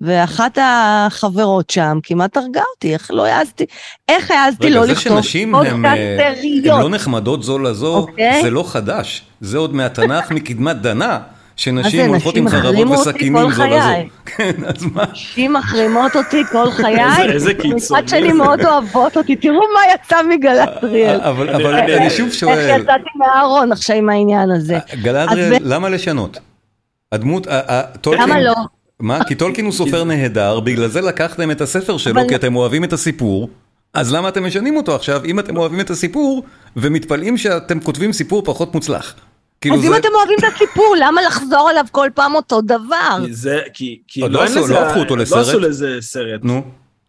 ואחת החברות שם כמעט הרגה אותי, איך לא העזתי, איך העזתי רגע, לא זה לכתוב שנשים הן, אה, הן לא פודקסטריות. נחמדות זו לזו, אוקיי. זה לא חדש. זה עוד מהתנ"ך מקדמת דנה, שנשים הולכות עם חרבות וסכינים כל זו לזו. כן, אז מה? נשים מחרימות אותי כל חיי, איזה- קיצוני מצד שני. מאוד אוהבות אותי, תראו מה יצא מגלדריאל. אבל אני- אבל אני- שוב איך שואל, יצאתי מהארון עכשיו עם העניין הזה. גלדריאל, אז למה לשנות? הדמות, ה- ה- טולקין, למה לא? מה? כי טולקין הוא סופר נהדר, בגלל זה לקחתם את הספר שלו, כי אתם אוהבים את הסיפור. אז למה אתם משנים אותו עכשיו, אם אתם אוהבים את הסיפור, ומתפלאים שאתם כותבים סיפור פחות מוצלח? כאילו אז אם זה- אתם אוהבים את הסיפור, למה לחזור עליו כל פעם אותו דבר? זה, כי, כי עוד לא, לא עשו- לזה, לא הפכו אותו לא לסרט. עשו לזה סרט. נו,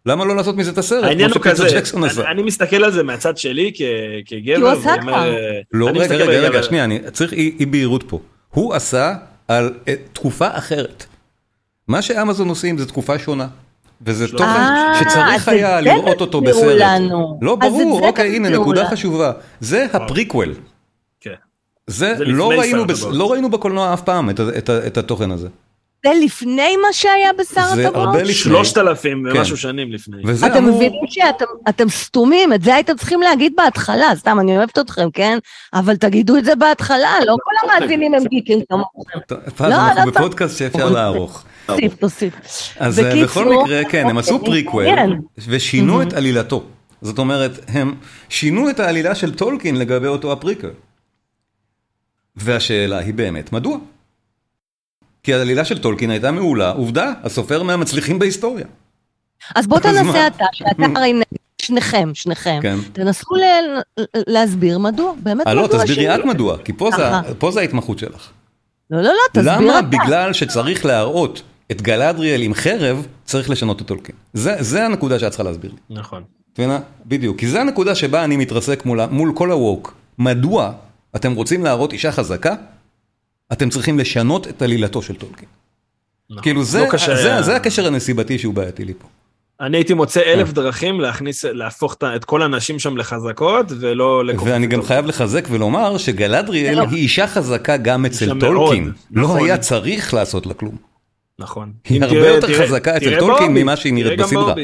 למה לא לעשות מזה את הסרט? העניין הוא כזה. אני, אני מסתכל על זה מהצד שלי כ, כגבר, כי הוא עשה כבר. אה, לא, אני רגע, רגע, רגע, שנייה, אני צריך אי אי בהירות פה. הוא עשה על אה, תקופה אחרת. מה שאמזון עושים זה תקופה שונה. וזה תוכן אה, שצריך היה לראות אותו בסרט. לא ברור, זה אוקיי, הנה נקודה. חשובה. זה הפריקוול. כן. זה זה לא ראינו, בס-. לא ראינו בקולנוע אף פעם את את ה- את התוכן הזה. זה לפני מה שהיה בשר זה הטבעות? הרבה לפני. שלושת אלפים כן. ומשהו שנים לפני. אתם אמור... מבינים שאתם אתם סתומים, את זה הייתם צריכים להגיד בהתחלה, סתם, אני אוהבת אתכם, כן? אבל תגידו את זה בהתחלה, לא כל המאזינים הם גיקים כמוכם. לא, אנחנו לא, בפודקאסט שאפשר לערוך. תוסיף, תוסיף. אז אה, בכל מקרה, כן, הם עשו פריקוול מעניין. ושינו את עלילתו. זאת אומרת, הם שינו את העלילה של טולקין לגבי אותו הפריקוול. והשאלה היא באמת, מדוע? כי העלילה של טולקין הייתה מעולה, עובדה, הסופר מהמצליחים בהיסטוריה. אז בוא? תנסה אתה, שאתה הרי שניכם, שניכם, כן. תנסו ל- להסביר מדוע, באמת אה, מדוע. לא, תסבירי. את מדוע, כי פה זה-. פה זה ההתמחות שלך. לא, לא, לא, תסביר למה אתה. בגלל שצריך להראות את גלדריאל עם חרב, צריך לשנות את טולקין? זה, זה הנקודה שאת צריכה להסביר לי. נכון. את מבינה? בדיוק. כי זה הנקודה שבה אני מתרסק מול, מול כל הווק. מדוע אתם רוצים להראות אישה חזקה? אתם צריכים לשנות את עלילתו של טולקין. נכון. כאילו זה, לא קשה זה, היה- זה הקשר הנסיבתי שהוא בעייתי לי פה. אני הייתי מוצא כן. אלף דרכים להכניס, להפוך את כל הנשים שם לחזקות ולא לכופף ואני גם. חייב לחזק ולומר שגלדריאל לא. היא אישה חזקה גם אצל טולקין. לא נכון. היה צריך לעשות לה כלום. נכון. היא הרבה יותר חזקה אצל טולקין ממה שהיא נראית בסדרה.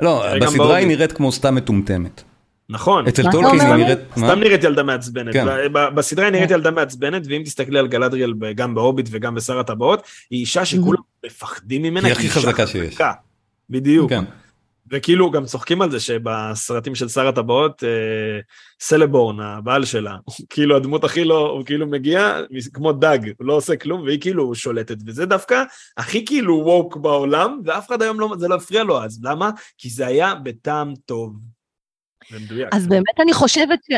לא, בסדרה היא. נראית כמו סתם מטומטמת. נכון. אצל טולקין היא? נראית... סתם נראית ילדה מעצבנת. כן. בסדרה היא נראית ילדה מעצבנת, ואם תסתכלי על גלדריאל גם בהוביט וגם בשר הטבעות, היא אישה שכולם מפחדים ממנה. היא כי הכי חזקה שיש. בדיוק. כן. וכאילו גם צוחקים על זה שבסרטים של שר הטבעות, אה, סלבורן, הבעל שלה, הוא כאילו הדמות הכי לא, הוא כאילו מגיע כמו דג, הוא לא עושה כלום, והיא כאילו שולטת, וזה דווקא הכי כאילו ווק בעולם, ואף אחד היום לא, זה לא הפריע לו אז, למה? כי זה היה בטעם טוב. זה מדויק. אז באמת אני חושבת ש...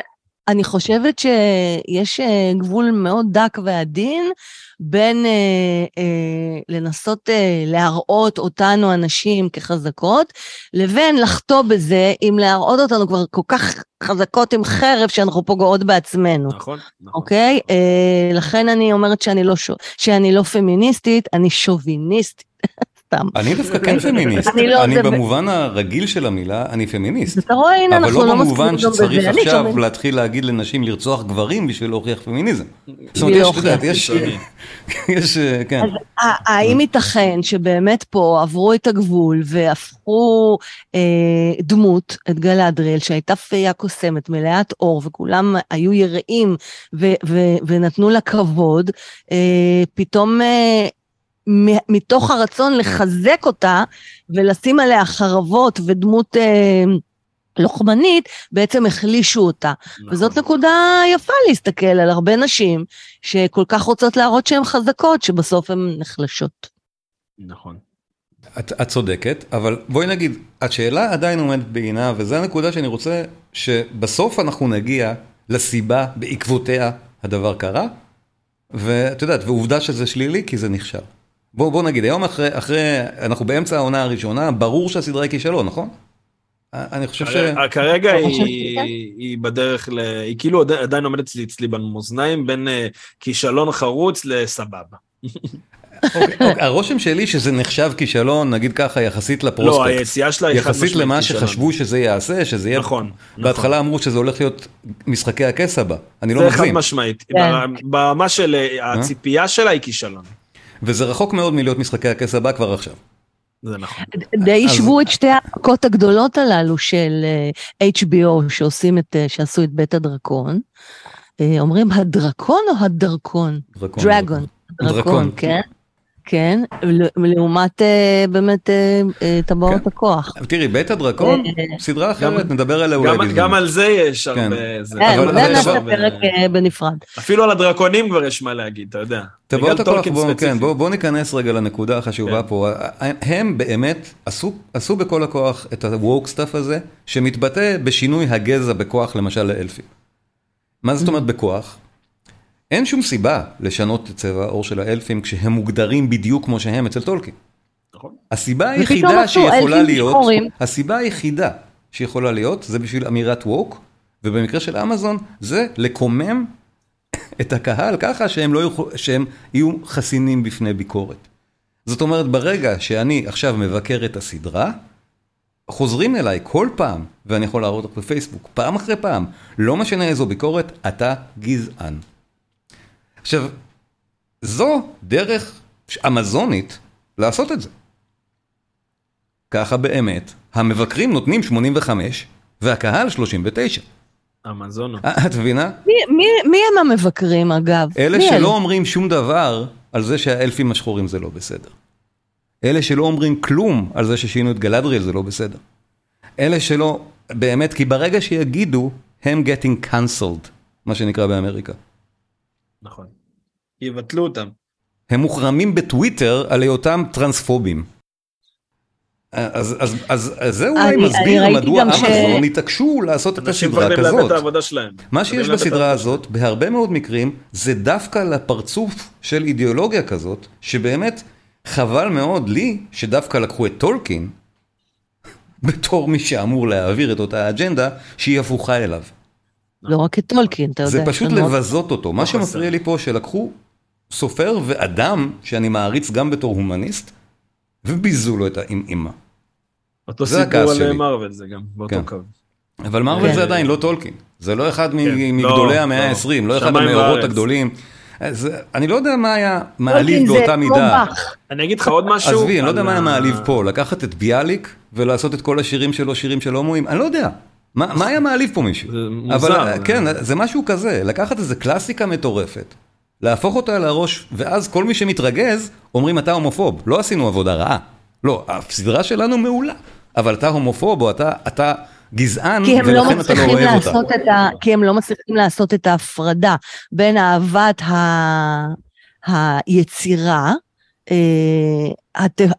אני חושבת שיש אה, גבול מאוד דק ועדין בין אה, אה, לנסות אה, להראות אותנו הנשים כחזקות, לבין לחטוא בזה עם להראות אותנו כבר כל כך חזקות עם חרב שאנחנו פוגעות בעצמנו. נכון, נכון. אוקיי? אה, לכן אני אומרת שאני לא, שאני לא פמיניסטית, אני שוביניסטית. סתם. אני דווקא כן פמיניסט. אני לא, במובן הרגיל של המילה, אני פמיניסט. אתה רואה, הנה, אבל אנחנו לא לא במובן מסכימים גם שצריך בזה. אני עכשיו. להתחיל להגיד לנשים לרצוח גברים בשביל להוכיח פמיניזם. זאת אומרת, יש, את יודעת, להוכיח. יש. יש, אה, כן. אז ה- האם ייתכן שבאמת פה עברו את הגבול והפכו אה, דמות, את גלדריאל, שהייתה פיה קוסמת, מלאת אור, וכולם היו יראים ונתנו לה כבוד, אה, פתאום אה, מתוך הרצון לחזק אותה ולשים עליה חרבות ודמות אה, לוחמנית, בעצם החלישו אותה. נכון. וזאת נקודה יפה להסתכל על הרבה נשים שכל כך רוצות להראות שהן חזקות, שבסוף הן נחלשות. נכון. את, את צודקת, אבל בואי נגיד, השאלה עדיין עומדת בעינה, וזו הנקודה שאני רוצה שבסוף אנחנו נגיע לסיבה בעקבותיה הדבר קרה, ואת יודעת, ועובדה שזה שלילי כי זה נכשל. בוא, בוא נגיד, היום אחרי, אחרי, אנחנו באמצע העונה הראשונה, ברור שהסדרה היא כישלון, נכון? אני חושב ש... כרגע- היא שכן? היא בדרך ל... היא כאילו עדיין- עומדת אצלי- במאזניים בין אה, כישלון חרוץ לסבבה. אוקיי, אוקיי, הרושם שלי שזה נחשב כישלון, נגיד ככה, יחסית לא, לפרוספקט. היציאה שלה היא חד יחסית משמעית למה כישלון. שחשבו שזה יעשה, שזה יהיה... נכון, נכון. בהתחלה אמרו שזה הולך להיות משחקי הכס הבא, אני לא זה חד מגזים. משמעית. כן. ברמה של אה, הציפייה שלה היא כישלון. וזה רחוק מאוד מלהיות משחקי הכס הבא כבר עכשיו. זה נכון. די אז- השוו את שתי ההפקות הגדולות הללו של אה, HBO, שעושים את, אה, שעשו את בית הדרקון. אה, אומרים הדרקון או הדרקון? דרקון. דרגון. דרקון. דרקון, כן. כן, ל- לעומת אה, באמת אה, אה, טבעות כן. הכוח. תראי, בית הדרקון, סדרה אחרת, גם- נדבר עליה אולי גם- בהזדמנות. גם על זה יש הרבה... כן. זה- כן, אבל- זה נעשה פרק בנפרד. אפילו על הדרקונים כבר יש מה להגיד, אתה יודע. טבעות הכוח, בואו. כן, ניכנס רגע לנקודה החשובה. פה. הם באמת עשו, בכל הכוח את ה-woke stuff הזה, שמתבטא בשינוי הגזע בכוח, למשל לאלפים. מה זאת אומרת בכוח? אין שום סיבה לשנות את צבע העור של האלפים כשהם מוגדרים בדיוק כמו שהם אצל טולקין. נכון. הסיבה היחידה שיכולה להיות, שחורים. הסיבה היחידה שיכולה להיות, זה בשביל אמירת ווק, ובמקרה של אמזון, זה לקומם את הקהל ככה שהם, לא יוכלו, שהם יהיו חסינים בפני ביקורת. זאת אומרת, ברגע שאני עכשיו מבקר את הסדרה, חוזרים אליי כל פעם, ואני יכול להראות לך בפייסבוק, פעם אחרי פעם, לא משנה איזו ביקורת, אתה גזען. עכשיו, זו דרך אמזונית לעשות את זה. ככה באמת, המבקרים נותנים 85 והקהל 39. אמזונו. אה, את מבינה? מי, מי, מי הם המבקרים אגב? אלה שלא אומרים שום דבר על זה שהאלפים השחורים זה לא בסדר. אלה שלא אומרים כלום על זה ששינו את גלדריאל זה לא בסדר. אלה שלא, באמת, כי ברגע שיגידו, הם getting cancelled, מה שנקרא באמריקה. נכון. יבטלו אותם. הם מוחרמים בטוויטר על היותם טרנספובים. אז, אז, אז, אז זה אולי מסביר מדוע גם ש- אמזון התעקשו לעשות את הסדרה כזאת. את העבודה שלהם. מה שיש בסדרה הזאת, בהרבה מאוד מקרים, זה דווקא לפרצוף של אידיאולוגיה כזאת, שבאמת חבל מאוד לי, שדווקא לקחו את טולקין, בתור מי שאמור להעביר את אותה אג'נדה, שהיא הפוכה אליו. לא רק את טולקין, אתה יודע. זה פשוט לבזות אותו. מה לא שמפריע. לי פה, שלקחו סופר ואדם, שאני מעריץ גם בתור הומניסט, וביזו לו את האימא. אותו זה סיפור על. מרוויל זה גם, באותו כן. קו. אבל מרוויל כן. זה עדיין לא טולקין. זה לא אחד כן. מגדולי לא, המאה לא. ה-20, לא אחד המאורות וארץ. הגדולים. אז אני לא יודע מה היה מעליב באותה מידה. אני אגיד לך עוד משהו. עזבי, אני לא יודע מה היה מעליב פה, לקחת את ביאליק ולעשות את כל השירים שלו שירים של הומואים, אני לא יודע. מה מה היה מעליב פה מישהו? זה אבל מוזר. כן, זה משהו כזה, לקחת איזה קלאסיקה מטורפת, להפוך אותה על הראש, ואז כל מי שמתרגז, אומרים אתה הומופוב, לא עשינו עבודה רעה. לא, הסדרה שלנו מעולה, אבל אתה הומופוב או אתה, אתה גזען, כי הם לא ולכן אתה לא אוהב אותה. לעשות את ה... כי הם לא מצליחים לעשות את ההפרדה בין אהבת ה... היצירה, אה.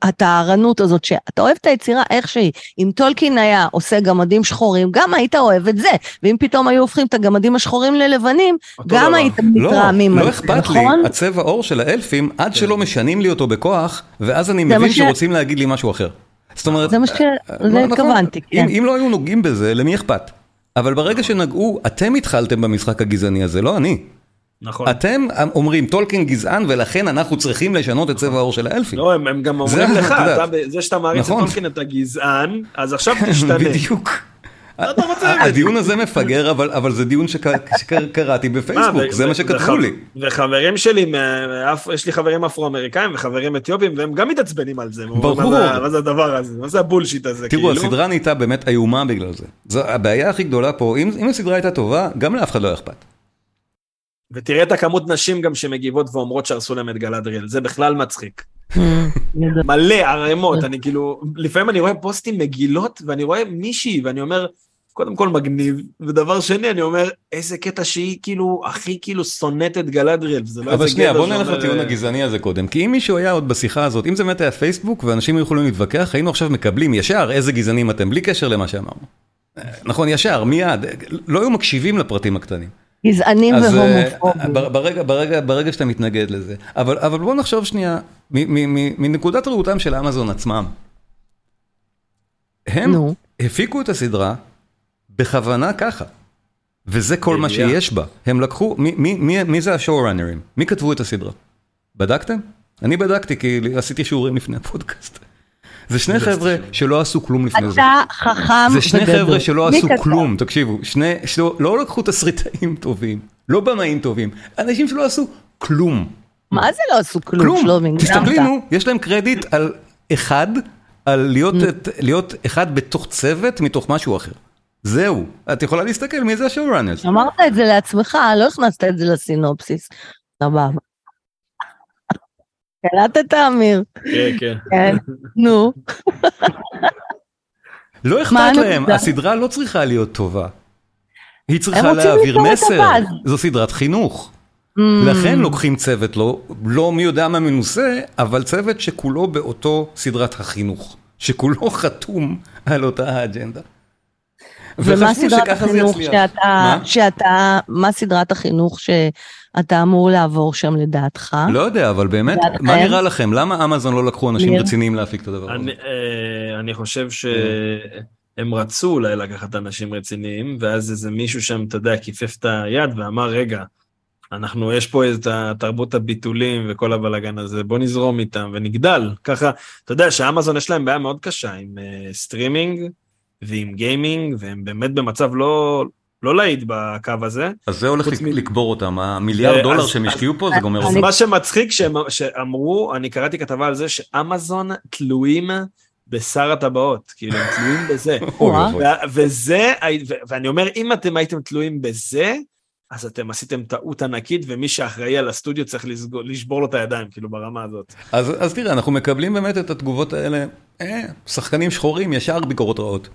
הטהרנות הזאת, שאתה אוהב את היצירה איך שהיא. אם טולקין היה עושה גמדים שחורים, גם היית אוהב את זה. ואם פתאום היו הופכים את הגמדים השחורים ללבנים, גם דבר. היית לא, מתרעמים לא זה, אכפת לי, נכון? הצבע עור של האלפים, עד שלא משנים לי אותו בכוח, ואז אני מבין ש- שרוצים להגיד לי משהו אחר. זאת אומרת, זה מה ש... לא, זה נכון. התכוונתי, כן. אם, אם לא היו נוגעים בזה, למי אכפת? אבל ברגע שנגעו, אתם התחלתם במשחק הגזעני הזה, לא אני. נכון. אתם אומרים, טולקין גזען, ולכן אנחנו צריכים לשנות את צבע העור של האלפים. לא, הם, הם גם זה, אומרים לך, את יודעת. אתה, זה שאתה מעריץ את נכון. טולקין אתה גזען, אז עכשיו תשתנה. בדיוק. הדיון הזה מפגר, אבל, אבל זה דיון שקר- שקראתי בפייסבוק, זה מה שכתבו לי. וחברים שלי, יש לי חברים אפרו-אמריקאים וחברים אתיופים, והם גם מתעצבנים על זה. ברור. מה זה- זה הדבר הזה? מה זה הבולשיט הזה? תראו, כאילו? הסדרה נהייתה באמת איומה בגלל זה. הבעיה הכי גדולה פה, אם, אם הסדרה הייתה טובה, גם לאף אחד לא היה אכפת. ותראה את הכמות נשים גם שמגיבות ואומרות שהרסו להם את גלדריאל, זה בכלל מצחיק. מלא ערימות, אני כאילו, לפעמים אני רואה פוסטים מגילות, ואני רואה מישהי, ואני אומר, קודם כל מגניב, ודבר שני, אני אומר, איזה קטע שהיא כאילו, הכי כאילו שונאת את גלדריאל, זה לא אבל איזה שנייה, גבר בוא נלך לטיעון אה, הגזעני הזה קודם. כי אם מישהו היה עוד בשיחה הזאת, אם זה באמת היה פייסבוק, ואנשים היו יכולים להתווכח, היינו עכשיו מקבלים ישר איזה גזענים אתם, בלי קשר למה שאמרנו. אה, נכון, ישר, מיד. לא היו מקשיבים לפרטים הקטנים. גזענים אה, והומופובים. בר- ברגע, ברגע, ברגע שאתה מתנגד לזה. אבל, אבל בוא נחשוב שנייה, מנקודת ראותם של אמזון עצמם. הם נו. הפיקו את הסדרה בכוונה ככה. וזה כל מה. שיש בה. הם לקחו, מי, מי, מי, מי זה השואו-ראנרים? מי כתבו את הסדרה? בדקתם? אני בדקתי כי עשיתי שיעורים לפני הפודקאסט. זה שני חבר'ה שלא עשו כלום לפני זה. אתה חכם זה שני וגדול. חבר'ה שלא עשו? כלום, תקשיבו, שני, שלא, לא לקחו תסריטאים טובים, לא במאים טובים, אנשים שלא עשו כלום. מה זה לא עשו כלום, כלום. שלומי? תסתכלי. נו, יש להם קרדיט על אחד, על להיות, אחד בתוך צוות מתוך משהו אחר. זהו, את יכולה להסתכל מי זה השואו-ראנרס. אמרת את זה לעצמך, לא הכנסת את זה לסינופסיס. סבבה. קלטת, אמיר? כן, כן. כן. נו. לא אכפת? להם, הסדרה לא צריכה להיות טובה. היא צריכה להעביר מסר. זו סדרת חינוך. Mm, לכן לוקחים צוות לא, לא מי יודע מה מנוסה, אבל צוות שכולו באותו סדרת החינוך, שכולו חתום על אותה האג'נדה. ומה סדרת החינוך. שאתה, מה? שאתה, מה סדרת החינוך שאתה אמור לעבור שם לדעתך? לא יודע, אבל באמת, לדעתכם? מה נראה לכם? למה אמזון לא לקחו אנשים? רציניים להפיק את הדבר הזה? אני, אה, אני חושב שהם רצו אולי לקחת אנשים רציניים, ואז איזה מישהו שם, אתה יודע, כיפף את היד ואמר, רגע, אנחנו, יש פה את התרבות הביטולים וכל הבלאגן הזה, בוא נזרום איתם ונגדל. ככה, אתה יודע שאמזון יש להם בעיה מאוד קשה עם אה, סטרימינג ועם גיימינג, והם באמת במצב לא, לא להיט בקו הזה. אז זה הולך מ... לקבור אותם, המיליארד דולר אז, שהם השקיעו פה זה גומר אותם. מה שמצחיק שהם, שאמרו, אני קראתי כתבה על זה שאמזון תלויים בשר הטבעות, כאילו הם תלויים בזה. וזה, ואני אומר, אם אתם הייתם תלויים בזה, אז אתם עשיתם טעות ענקית, ומי שאחראי על הסטודיו צריך לסגור, לשבור לו את הידיים, כאילו ברמה הזאת. אז, אז תראה, אנחנו מקבלים באמת את התגובות האלה, אה, שחקנים שחורים, ישר ביקורות רעות.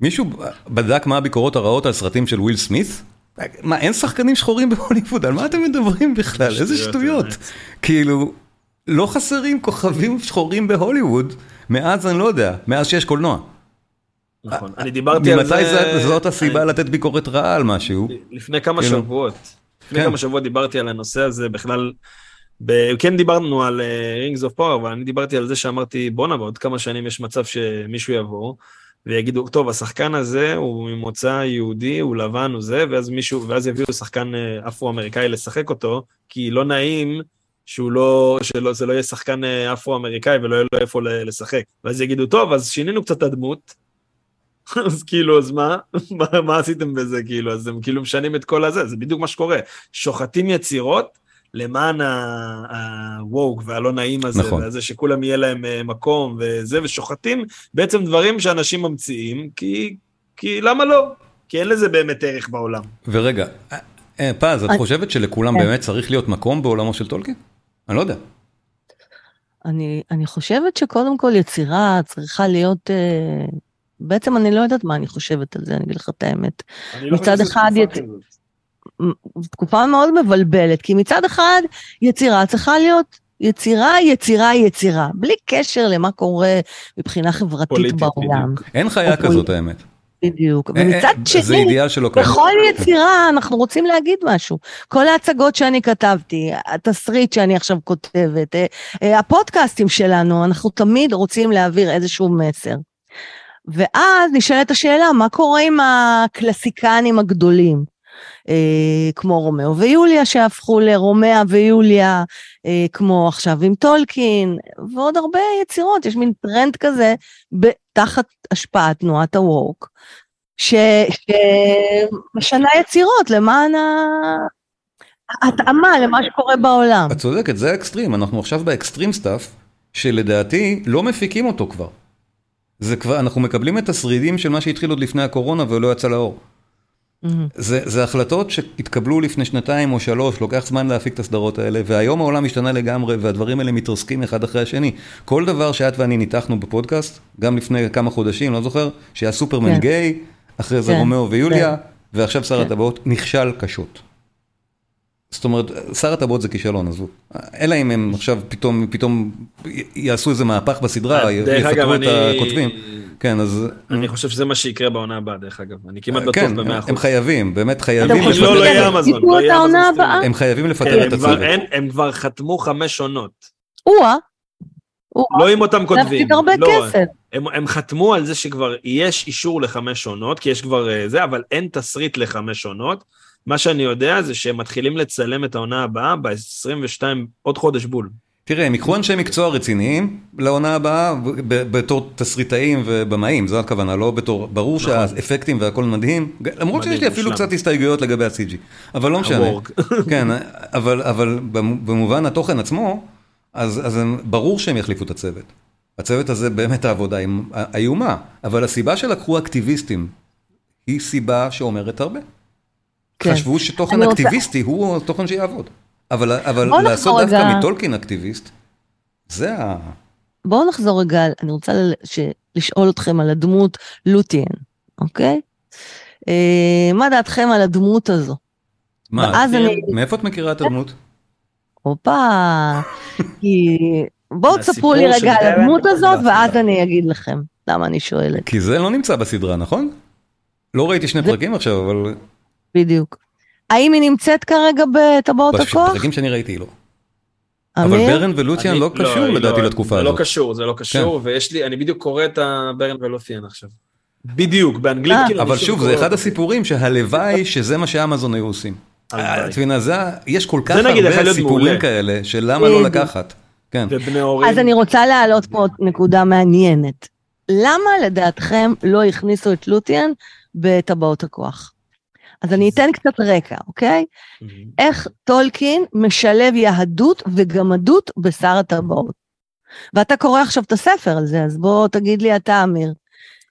מישהו בדק מה הביקורות הרעות על סרטים של וויל סמית? מה, אין שחקנים שחורים בהוליווד? על מה אתם מדברים בכלל? איזה שטויות. כאילו, לא חסרים כוכבים שחורים בהוליווד, מאז אני לא יודע, מאז שיש קולנוע. נכון, אני דיברתי על זה... ממתי זאת הסיבה לתת ביקורת רעה על משהו? לפני כמה כאילו- שבועות. לפני כן. כמה שבועות דיברתי על הנושא הזה בכלל. כן דיברנו על רינגס אוף פאוור, אבל אני דיברתי על זה שאמרתי בואנה בעוד כמה שנים יש מצב שמישהו יבוא ויגידו טוב השחקן הזה הוא ממוצא יהודי הוא לבן הוא זה ואז מישהו ואז יביאו שחקן אה, אפרו-אמריקאי לשחק אותו כי לא נעים שהוא לא, שלא, זה לא יהיה שחקן אה, אפרו-אמריקאי ולא יהיה לו איפה לשחק. ואז יגידו, טוב, אז שינינו קצת את הדמות, אז כאילו, אז מה? מה, עשיתם בזה, כאילו? אז הם כאילו משנים את כל הזה, זה בדיוק מה שקורה. שוחטים יצירות למען הווק והלא נעים הזה, נכון. וזה שכולם יהיה להם אה, מקום וזה, ושוחטים בעצם דברים שאנשים ממציאים, כי, כי למה לא? כי אין לזה באמת ערך בעולם. ורגע, אה, פז, את חושבת שלכולם כן. באמת צריך להיות מקום בעולמו של טולקין? אני לא יודע. אני, אני חושבת שקודם כל יצירה צריכה להיות, אה, בעצם אני לא יודעת מה אני חושבת על זה, אני אגיד לך את האמת. לא מצד אחד, יצ... תקופה מאוד מבלבלת, כי מצד אחד יצירה צריכה להיות יצירה, יצירה, יצירה, בלי קשר למה קורה מבחינה חברתית בעולם. אין חיה כזאת האמת. בדיוק. אה, ומצד אה, שני, בכל יצירה אנחנו רוצים להגיד משהו. כל ההצגות שאני כתבתי, התסריט שאני עכשיו כותבת, אה, הפודקאסטים שלנו, אנחנו תמיד רוצים להעביר איזשהו מסר. ואז נשאלת השאלה, מה קורה עם הקלסיקנים הגדולים? אה, כמו רומאו ויוליה שהפכו לרומאה ויוליה, אה, כמו עכשיו עם טולקין, ועוד הרבה יצירות, יש מין טרנד כזה תחת השפעת תנועת הוורק, שמשנה יצירות למען ההתאמה למה שקורה בעולם. את צודקת, זה האקסטרים, אנחנו עכשיו ב extreme stuff, שלדעתי לא מפיקים אותו כבר. זה כבר, אנחנו מקבלים את השרידים של מה שהתחיל עוד לפני הקורונה ולא יצא לאור. זה, זה החלטות שהתקבלו לפני שנתיים או שלוש, לוקח זמן להפיק את הסדרות האלה, והיום העולם השתנה לגמרי והדברים האלה מתרסקים אחד אחרי השני. כל דבר שאת ואני ניתחנו בפודקאסט, גם לפני כמה חודשים, לא זוכר, שהיה סופרמן כן. גיי, אחרי זה כן. רומאו ויוליה, כן. ועכשיו שר כן. הטבעות, נכשל קשות. זאת אומרת, שר הטבעות זה כישלון, עזבו. אלא אם הם עכשיו פתאום, פתאום יעשו איזה מהפך בסדרה, יפטרו את הכותבים. כן, אז... אני חושב שזה מה שיקרה בעונה הבאה, דרך אגב. אני כמעט בטוח כן, במאה אחוז. הם חייבים, באמת חייבים. לא, לא יהיה אמזון. לא יהיה אמזון. הם חייבים לפטר כן, את הצוות. הם כבר חתמו חמש עונות. או-אה. לא עם אותם כותבים. להפסיד הרבה לא, כסף. הם, הם חתמו על זה שכבר יש אישור לחמש עונות, כי יש כבר אה, זה, אבל אין תסריט לחמש עונות. מה שאני יודע זה שהם מתחילים לצלם את העונה הבאה ב-22, עוד חודש בול. תראה, הם יקחו אנשי מקצוע רציניים לעונה הבאה בתור תסריטאים ובמאים, זו הכוונה, לא בתור, ברור נכון. שהאפקטים והכל מדהים, למרות שיש לי אפילו קצת הסתייגויות לגבי ה-CG, אבל לא משנה. כן, אבל במובן התוכן עצמו, אז ברור שהם יחליפו את הצוות. הצוות הזה באמת העבודה איומה, אבל הסיבה שלקחו אקטיביסטים היא סיבה שאומרת הרבה. כן. חשבו שתוכן אקטיביסטי הוא תוכן שיעבוד. אבל, אבל לעשות דווקא רגע... מטולקין אקטיביסט, זה ה... בואו נחזור רגע, אני רוצה ש... לשאול אתכם על הדמות לוטיאן, אוקיי? אה, מה דעתכם על הדמות הזו? מה, אני... מאיפה את מכירה את הדמות? הופה, כי... בואו תספרו לי רגע על הדמות הזאת, ואז אני אגיד לכם למה אני שואלת. כי זה לא נמצא בסדרה, נכון? לא ראיתי שני פרקים עכשיו, אבל... בדיוק. האם היא נמצאת כרגע בטבעות הכוח? בפרקים שאני ראיתי לא. אבל ברן ולוציאן לא קשור לא, לדעתי לא, לתקופה הזאת. זה לא קשור, זה לא קשור, כן. ויש לי, אני בדיוק קורא את הברן ולוציאן עכשיו. בדיוק, באנגלית כאילו. אבל שוב, זה אחד הסיפורים שהלוואי שזה מה שאמזון היו עושים. את מבינה, יש כל כך זה נגיד יכול הרבה סיפורים. כאלה, של למה לא. לקחת. כן. ובני הורים. אז אני רוצה להעלות פה נקודה מעניינת. למה לדעתכם לא הכניסו את לותיאן בטבעות הכוח? אז אני אתן קצת רקע, אוקיי? איך טולקין משלב יהדות וגמדות בשר הטבעות. ואתה קורא עכשיו את הספר הזה, אז בוא תגיד לי אתה, אמיר.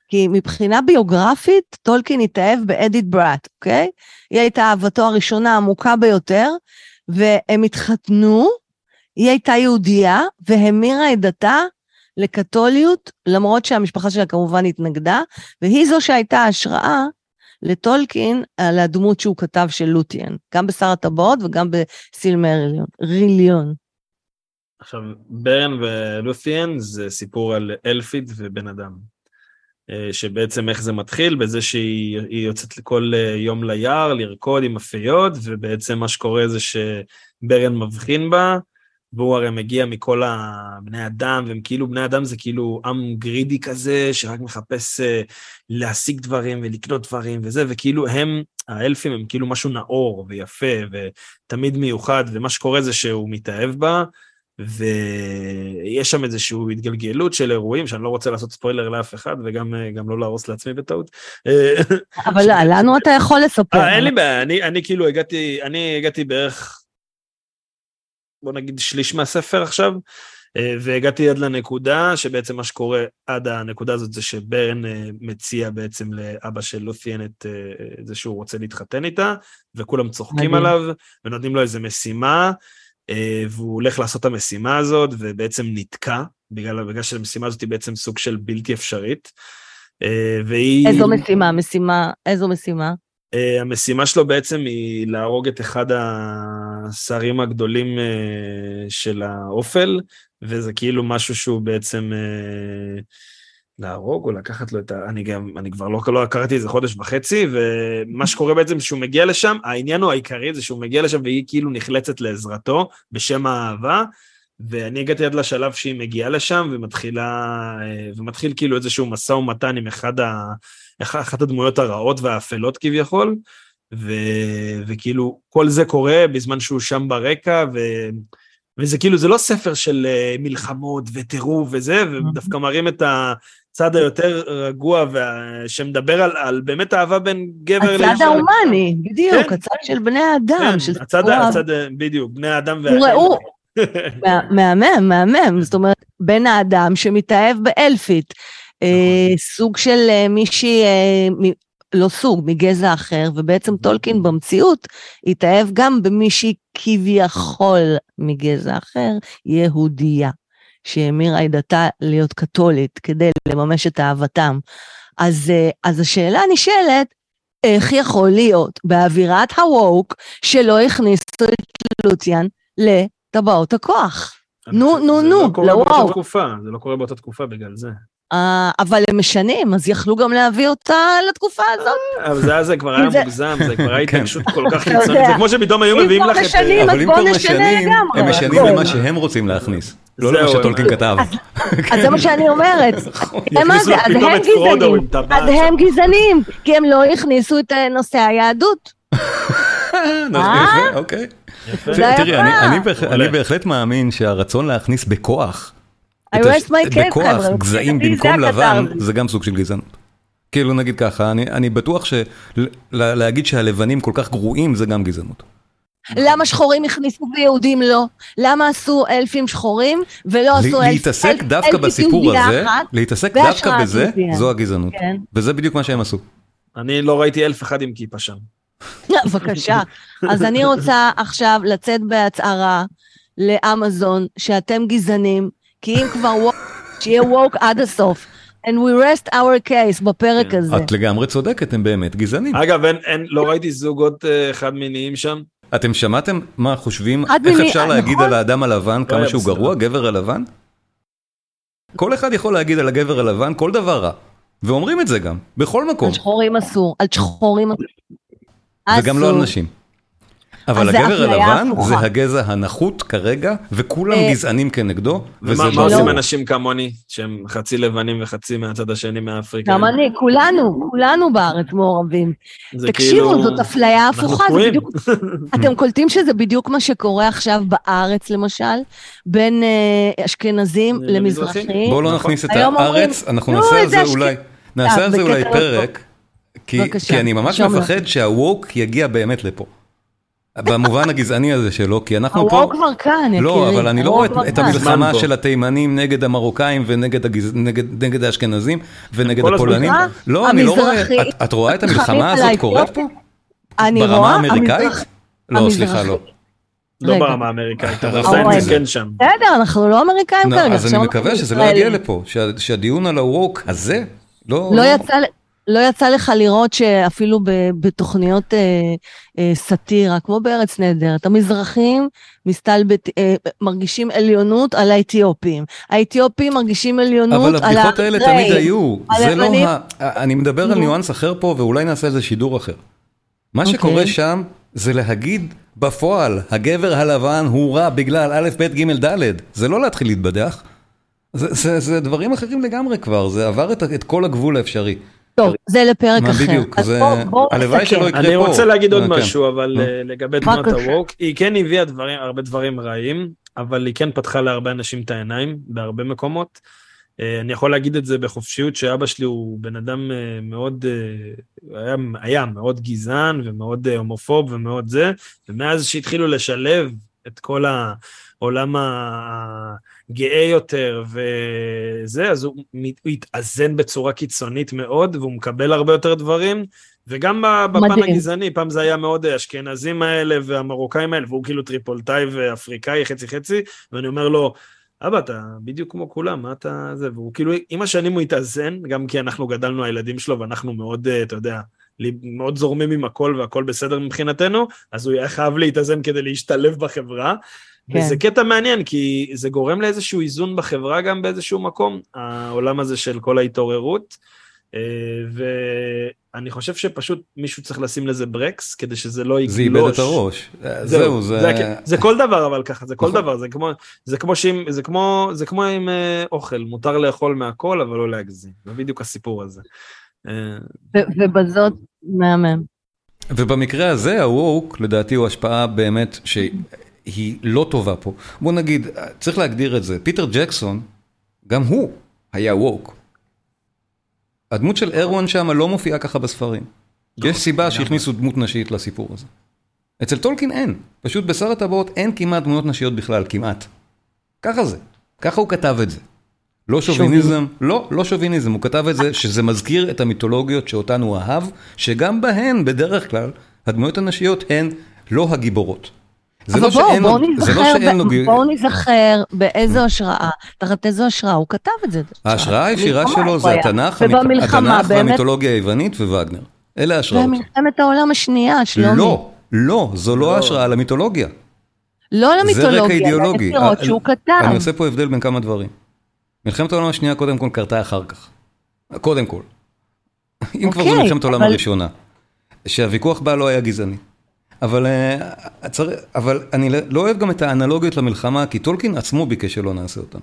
כי מבחינה ביוגרפית, טולקין התאהב באדית בראט, אוקיי? היא הייתה אהבתו הראשונה העמוקה ביותר, והם התחתנו, היא הייתה יהודייה, והמירה את דתה לקתוליות, למרות שהמשפחה שלה כמובן התנגדה, והיא זו שהייתה השראה לטולקין על הדמות שהוא כתב של לותיאן, גם בשר הטבעות וגם בסילמריליון. ריליון. עכשיו, ברן ולות'יאן זה סיפור על אלפית ובן אדם. אה, שבעצם איך זה מתחיל, בזה שהיא היא יוצאת כל אה, יום ליער לרקוד עם הפיות, ובעצם מה שקורה זה שברן מבחין בה, והוא הרי מגיע מכל הבני אדם, והם כאילו, בני אדם זה כאילו עם גרידי כזה, שרק מחפש אה, להשיג דברים ולקנות דברים וזה, וכאילו הם, האלפים הם כאילו משהו נאור ויפה ותמיד מיוחד, ומה שקורה זה שהוא מתאהב בה, ויש שם איזושהי התגלגלות של אירועים שאני לא רוצה לעשות ספוילר לאף אחד וגם אה, לא להרוס לעצמי בטעות. אה, אבל לנו אתה יכול לספר. אין לי בעיה, אני כאילו הגעתי, אני הגעתי בערך, בוא נגיד שליש מהספר עכשיו, אה, והגעתי עד לנקודה שבעצם מה שקורה עד הנקודה הזאת זה שברן אה, מציע בעצם לאבא של לות'יאן את אה, זה שהוא רוצה להתחתן איתה, וכולם צוחקים מדהים. עליו ונותנים לו איזה משימה, והוא הולך לעשות את המשימה הזאת ובעצם נתקע, בגלל, בגלל שהמשימה הזאת היא בעצם סוג של בלתי אפשרית. והיא... איזו משימה, משימה, איזו משימה? Uh, המשימה שלו בעצם היא להרוג את אחד השרים הגדולים uh, של האופל, וזה כאילו משהו שהוא בעצם uh, להרוג או לקחת לו את ה... אני גם, אני כבר לא, לא קראתי איזה חודש וחצי, ומה שקורה בעצם שהוא מגיע לשם, העניין הוא העיקרי זה שהוא מגיע לשם והיא כאילו נחלצת לעזרתו בשם האהבה, ואני הגעתי עד לשלב שהיא מגיעה לשם ומתחילה, ומתחיל כאילו איזשהו משא ומתן עם אחד ה... אח- אחת הדמויות הרעות והאפלות כביכול, ו... וכאילו כל זה קורה בזמן שהוא שם ברקע, ו... וזה כאילו, זה לא ספר של אה, מלחמות וטירוף וזה, ודווקא מראים את הצד היותר רגוע, וה... שמדבר על, על באמת אהבה בין גבר הצד ההומני, בדיוק, כן. הצד של בני האדם, כן, של הצד, סיפור ה- הצד, בדיוק, בני האדם מה- מהמם, מהמם, זאת אומרת, בן האדם שמתאהב באלפית. סוג של אה, מישהי, אה, לא סוג, מגזע אחר, ובעצם טולקין במציאות התאהב גם במישהי כביכול מגזע אחר, יהודייה, שהמירה את דתה להיות קתולית כדי לממש את אהבתם. אז, אה, אז השאלה הנשאלת, איך יכול להיות באווירת הווק שלא הכניסו את לותיאן לטבעות הכוח? נו, נו, זה נו, לא קורה לא באותה וואו. תקופה, זה לא קורה באותה תקופה בגלל זה. אה, אבל הם משנים, אז יכלו גם להביא אותה לתקופה הזאת. אבל זה היה זה כבר היה זה- מוגזם, זה כבר היה כן. התנגשות כל כך. קיצונית, זה כמו שפתאום היו מביאים לך את... משנים, אה, אז אבל אם כבר נשנה משנים, לגמרי. הם משנים. למה שהם רוצים להכניס. לא למה שטולקין כתב. אז זה מה שאני אומרת. אז פתאום הם גזענים. אז הם גזענים, כי הם לא הכניסו את אה, נושא היהדות. נכון, אוקיי. תראי. אני בהחלט מאמין שהרצון להכניס בכוח, I rest my case, בכוח חבר'ה, גזעים במקום לבן. זה גם סוג של גזענות. כאילו נגיד ככה, אני- אני בטוח שלהגיד שהלבנים כל כך גרועים זה גם גזענות. למה שחורים הכניסו ויהודים לא? למה עשו אלפים שחורים ולא עשו אלף- להתעסק אלף- דווקא אלפית בסיפור הזה? להתעסק דווקא בזה. זו הגזענות. כן, וזה בדיוק מה שהם עשו. אני לא ראיתי אלף אחד עם כיפה שם. בבקשה. אז אני רוצה עכשיו לצאת בהצהרה לאמזון שאתם גזענים, כי אם כבר ווק, שיהיה ווק עד הסוף. And we rest our case בפרק כן. הזה. את לגמרי צודקת, הם באמת גזענים. אגב, אין, אין, לא ראיתי זוגות אה, חד מיניים שם. אתם שמעתם מה חושבים, איך מיני- אפשר להגיד נכון. על האדם הלבן כמה היה שהוא בסדר. גרוע, גבר הלבן? כל אחד יכול להגיד על הגבר הלבן כל דבר רע. ואומרים את זה גם, בכל מקום. על שחורים אסור, על שחורים אסור. וגם לא על. נשים. אבל הגבר הלבן. זה הגזע הנחות כרגע, וכולם אה, גזענים כנגדו, וזה ומה מה לא... עושים לא. אנשים כמוני, שהם חצי לבנים וחצי מהצד השני מאפריקה? גם אני, כולנו, כולנו בארץ מעורבים. תקשיבו, כאילו- זאת אפליה הפוכה, זה. בדיוק... אתם קולטים שזה בדיוק מה שקורה עכשיו בארץ, למשל, בין אה, אשכנזים למזרחים. למזרחים. בואו לא נכון. נכניס את הארץ, אנחנו "נו, נעשה על זה אשכנ-" אולי, נעשה על זה אולי פרק, כי אני ממש. מפחד שהווק יגיע באמת לפה. במובן הגזעני הזה שלו, כי אנחנו פה... הרוב כבר כאן, יקירי. לא, אבל אני לא רואה את-. המלחמה. של התימנים נגד המרוקאים ונגד הגז- נגד- נגד האשכנזים ונגד הפולנים. לא, אני לא רואה... את- את רואה את המלחמה הזאת קורית פה? אני ברמה רואה, האמריקאית? המזרח- לא, סליחה, לא. לא. ברמה האמריקאית, אבל רחוק סיינס מזה. כן שם. בסדר, אנחנו לא אמריקאים כרגע. אז אני מקווה שזה לא. יגיע לפה, שה- שהדיון על הווק הזה, לא... לא יצא, לא יצא לך לראות שאפילו בתוכניות אה, אה, סאטירה, כמו בארץ נהדרת, המזרחים מסתלבט, אה, מרגישים עליונות על האתיופים. האתיופים מרגישים עליונות אבל על הבדיחות האלה תמיד האריתראים. היו, זה לא הלבנים. ה... אני מדבר על. ניואנס אחר פה ואולי נעשה איזה שידור אחר. מה אוקיי. שקורה שם זה להגיד בפועל, הגבר הלבן הוא רע בגלל א', ב', ג', ד', זה לא להתחיל להתבדח. זה, זה, זה דברים אחרים לגמרי כבר, זה עבר את, את כל הגבול האפשרי. טוב, זה לפרק אחר. בדיוק, אז זה... בואו בוא הלוואי נסכם. שלא יקרה אני פה. רוצה להגיד עוד אה, כן. משהו, אבל. אה, לגבי תנועת. הווק, היא כן הביאה דברים, הרבה דברים רעים, אבל היא כן פתחה להרבה אנשים את העיניים בהרבה מקומות. אה, אני יכול להגיד את זה בחופשיות, שאבא שלי הוא בן אדם אה, מאוד, היה, היה מאוד גזען ומאוד הומופוב ומאוד זה, ומאז שהתחילו לשלב את כל העולם הגאה יותר וזה, אז הוא, התאזן בצורה קיצונית מאוד, והוא מקבל הרבה יותר דברים. וגם בפן מדהים. הגזעני, פעם זה היה מאוד האשכנזים האלה והמרוקאים האלה, והוא כאילו טריפולטאי ואפריקאי חצי חצי, ואני אומר לו, אבא, אתה בדיוק כמו כולם, מה אתה זה? והוא כאילו, עם השנים הוא התאזן, גם כי אנחנו גדלנו הילדים שלו ואנחנו מאוד, אה, אתה יודע, מאוד זורמים עם הכל והכל בסדר מבחינתנו, אז הוא היה חייב להתאזן כדי להשתלב בחברה. כן. וזה קטע מעניין, כי זה גורם לאיזשהו איזון בחברה גם באיזשהו מקום, העולם הזה של כל ההתעוררות. אה, ואני חושב שפשוט מישהו צריך לשים לזה ברקס, כדי שזה לא יגלוש. זה איבד את הראש. זהו, זה... זה, הכ- זה כל דבר אבל ככה, זה כל נכון. דבר, זה כמו, זה כמו שאם, זה כמו, זה כמו עם אה, אוכל, מותר לאכול מהכל אבל לא להגזים, זה בדיוק הסיפור הזה. אה, ו- ובזאת, מהמם. ובמקרה הזה הווק לדעתי הוא השפעה באמת שהיא לא טובה פה. בוא נגיד, צריך להגדיר את זה, פיטר ג'קסון, גם הוא היה ווק. הדמות של ארואן שם לא מופיעה ככה בספרים. יש סיבה שהכניסו דמות נשית לסיפור הזה. אצל טולקין אין, פשוט בשר הטבעות אין כמעט דמויות נשיות בכלל, כמעט. ככה זה, ככה הוא כתב את זה. לא שוביניזם, לא, לא שוביניזם, הוא כתב את זה שזה מזכיר את המיתולוגיות שאותן הוא אהב, שגם בהן בדרך כלל הדמויות הנשיות הן לא הגיבורות. זה לא בואו, שאין לו, בואו זה לא שאין לו, ב- ג- בואו ניזכר באיזו השראה, תחת איזו השראה הוא כתב את זה. ההשראה הישירה שלו זה. התנ"ך, ובמלחמה, התנ"ך באמת, והמיתולוגיה היוונית ווגנר. אלה ההשראות. במלחמת העולם השנייה, שלומי. לא, לא, זו לא לא. ההשראה למיתולוגיה. לא זה רקע למיתולוגיה, אידיאולוגי. אה, שהוא אני כתב. עושה פה הבדל בין כמה דברים. מלחמת העולם השנייה קודם כל קרתה אחר כך. קודם כל. אם כבר זו אוקיי, מלחמת העולם הראשונה. שהוויכוח בה לא היה גזעני. אבל, אה, אבל אני לא אוהב גם את האנלוגיות למלחמה, כי טולקין עצמו ביקש שלא נעשה אותן.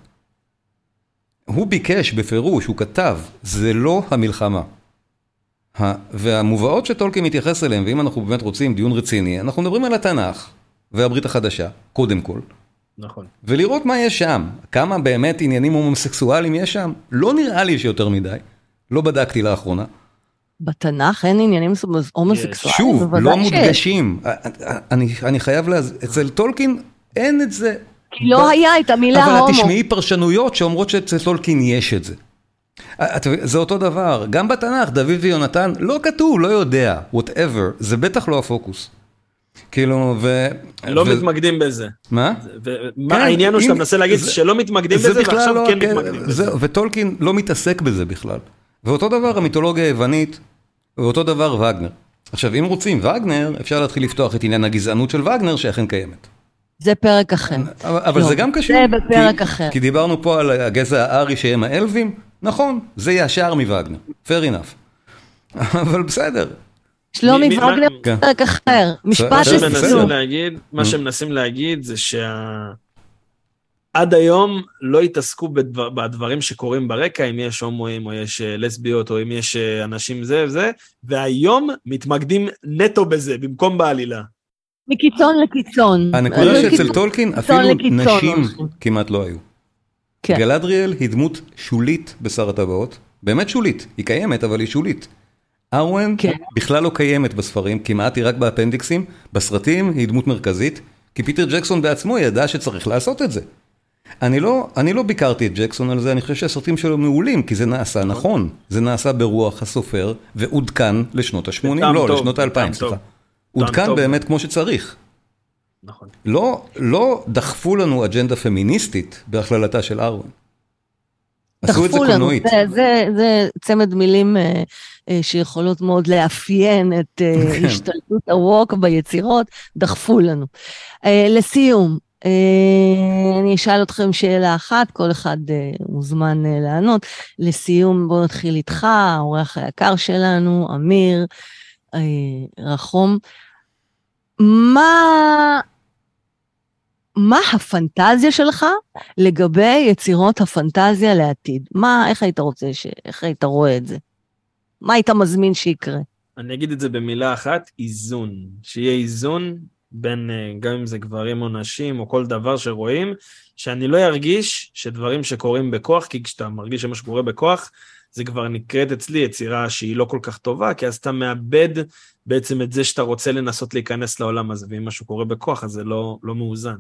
הוא ביקש בפירוש, הוא כתב, זה לא המלחמה. והמובאות שטולקין מתייחס אליהן, ואם אנחנו באמת רוצים דיון רציני, אנחנו מדברים על התנ"ך והברית החדשה, קודם כל. נכון. ולראות מה יש שם, כמה באמת עניינים הומוסקסואליים יש שם, לא נראה לי שיותר מדי, לא בדקתי לאחרונה. בתנ"ך אין עניינים הומוסקסואליים, שוב, לא. מודגשים, אני, אני חייב להז... אצל טולקין אין את זה. כי לא היה את המילה אבל הומו. את תשמעי פרשנויות שאומרות שאצל טולקין יש את זה. זה אותו דבר, גם בתנ"ך, דוד ויונתן, לא כתוב, לא יודע, whatever, זה בטח לא הפוקוס. כאילו, ו... לא ו- מתמקדים בזה. מה? ומה כן, העניין הוא שאתה מנסה להגיד זה- שלא מתמקדים זה בזה בכלל ועכשיו לא כן הקטע- מתמקדים בזה. זהו, וטולקין לא מתעסק בזה בכלל. ואותו דבר המיתולוגיה היוונית, ואותו דבר וגנר. עכשיו, אם רוצים וגנר, אפשר להתחיל לפתוח את עניין הגזענות של וגנר, שאכן קיימת. זה פרק אחר. אבל, אבל לא, זה גם קשור. זה בפרק כי, אחר. כי דיברנו פה על הגזע הארי שהם האלווים, נכון, זה ישר מווגנר, fair enough. אבל בסדר. שלומי וגנר, כן. פרק אחר. משפט מה בסדר, שמנסים לסיום. מה Mm. שמנסים להגיד זה שה... עד היום לא התעסקו בדבר, בדברים שקורים ברקע, אם יש הומואים או יש אה, לסביות או אם יש אה, אנשים זה וזה, והיום מתמקדים נטו בזה, במקום בעלילה. מקיצון לקיצון. הנקודה לא שאצל טולקין אפילו לקיצון, נשים נכון. כמעט לא היו. כן. גלדריאל היא דמות שולית בשר הטבעות, באמת שולית, היא קיימת אבל היא שולית. ארואן כן. בכלל לא קיימת בספרים, כמעט היא רק באפנדיקסים, בסרטים היא דמות מרכזית, כי פיטר ג'קסון בעצמו ידע שצריך לעשות את זה. אני לא, אני לא ביקרתי את ג'קסון על זה, אני חושב שהסרטים שלו מעולים, כי זה נעשה נכון, זה נעשה ברוח הסופר, ועודכן לשנות ה-80, בטעם לא, טוב, לשנות ה-2000, בטעם סליחה. טוב. עודכן טוב. באמת כמו שצריך. נכון. לא, לא דחפו לנו אג'נדה פמיניסטית בהכללתה של ארווין. עשו את זה קולנועית. זה, זה, זה צמד מילים אה, אה, שיכולות מאוד לאפיין את אה, כן. השתלטות הווק ביצירות, דחפו לנו. אה, לסיום, אני אשאל אתכם שאלה אחת, כל אחד אה, מוזמן אה, לענות. לסיום, בואו נתחיל איתך, האורח היקר שלנו, אמיר אה, רחום. מה... מה הפנטזיה שלך לגבי יצירות הפנטזיה לעתיד? מה, איך היית רוצה, ש... איך היית רואה את זה? מה היית מזמין שיקרה? אני אגיד את זה במילה אחת, איזון. שיהיה איזון בין, אה, גם אם זה גברים או נשים או כל דבר שרואים, שאני לא ארגיש שדברים שקורים בכוח, כי כשאתה מרגיש שמה שקורה בכוח, זה כבר נקראת אצלי יצירה שהיא לא כל כך טובה, כי אז אתה מאבד בעצם את זה שאתה רוצה לנסות להיכנס לעולם הזה, ואם משהו קורה בכוח, אז זה לא, לא מאוזן.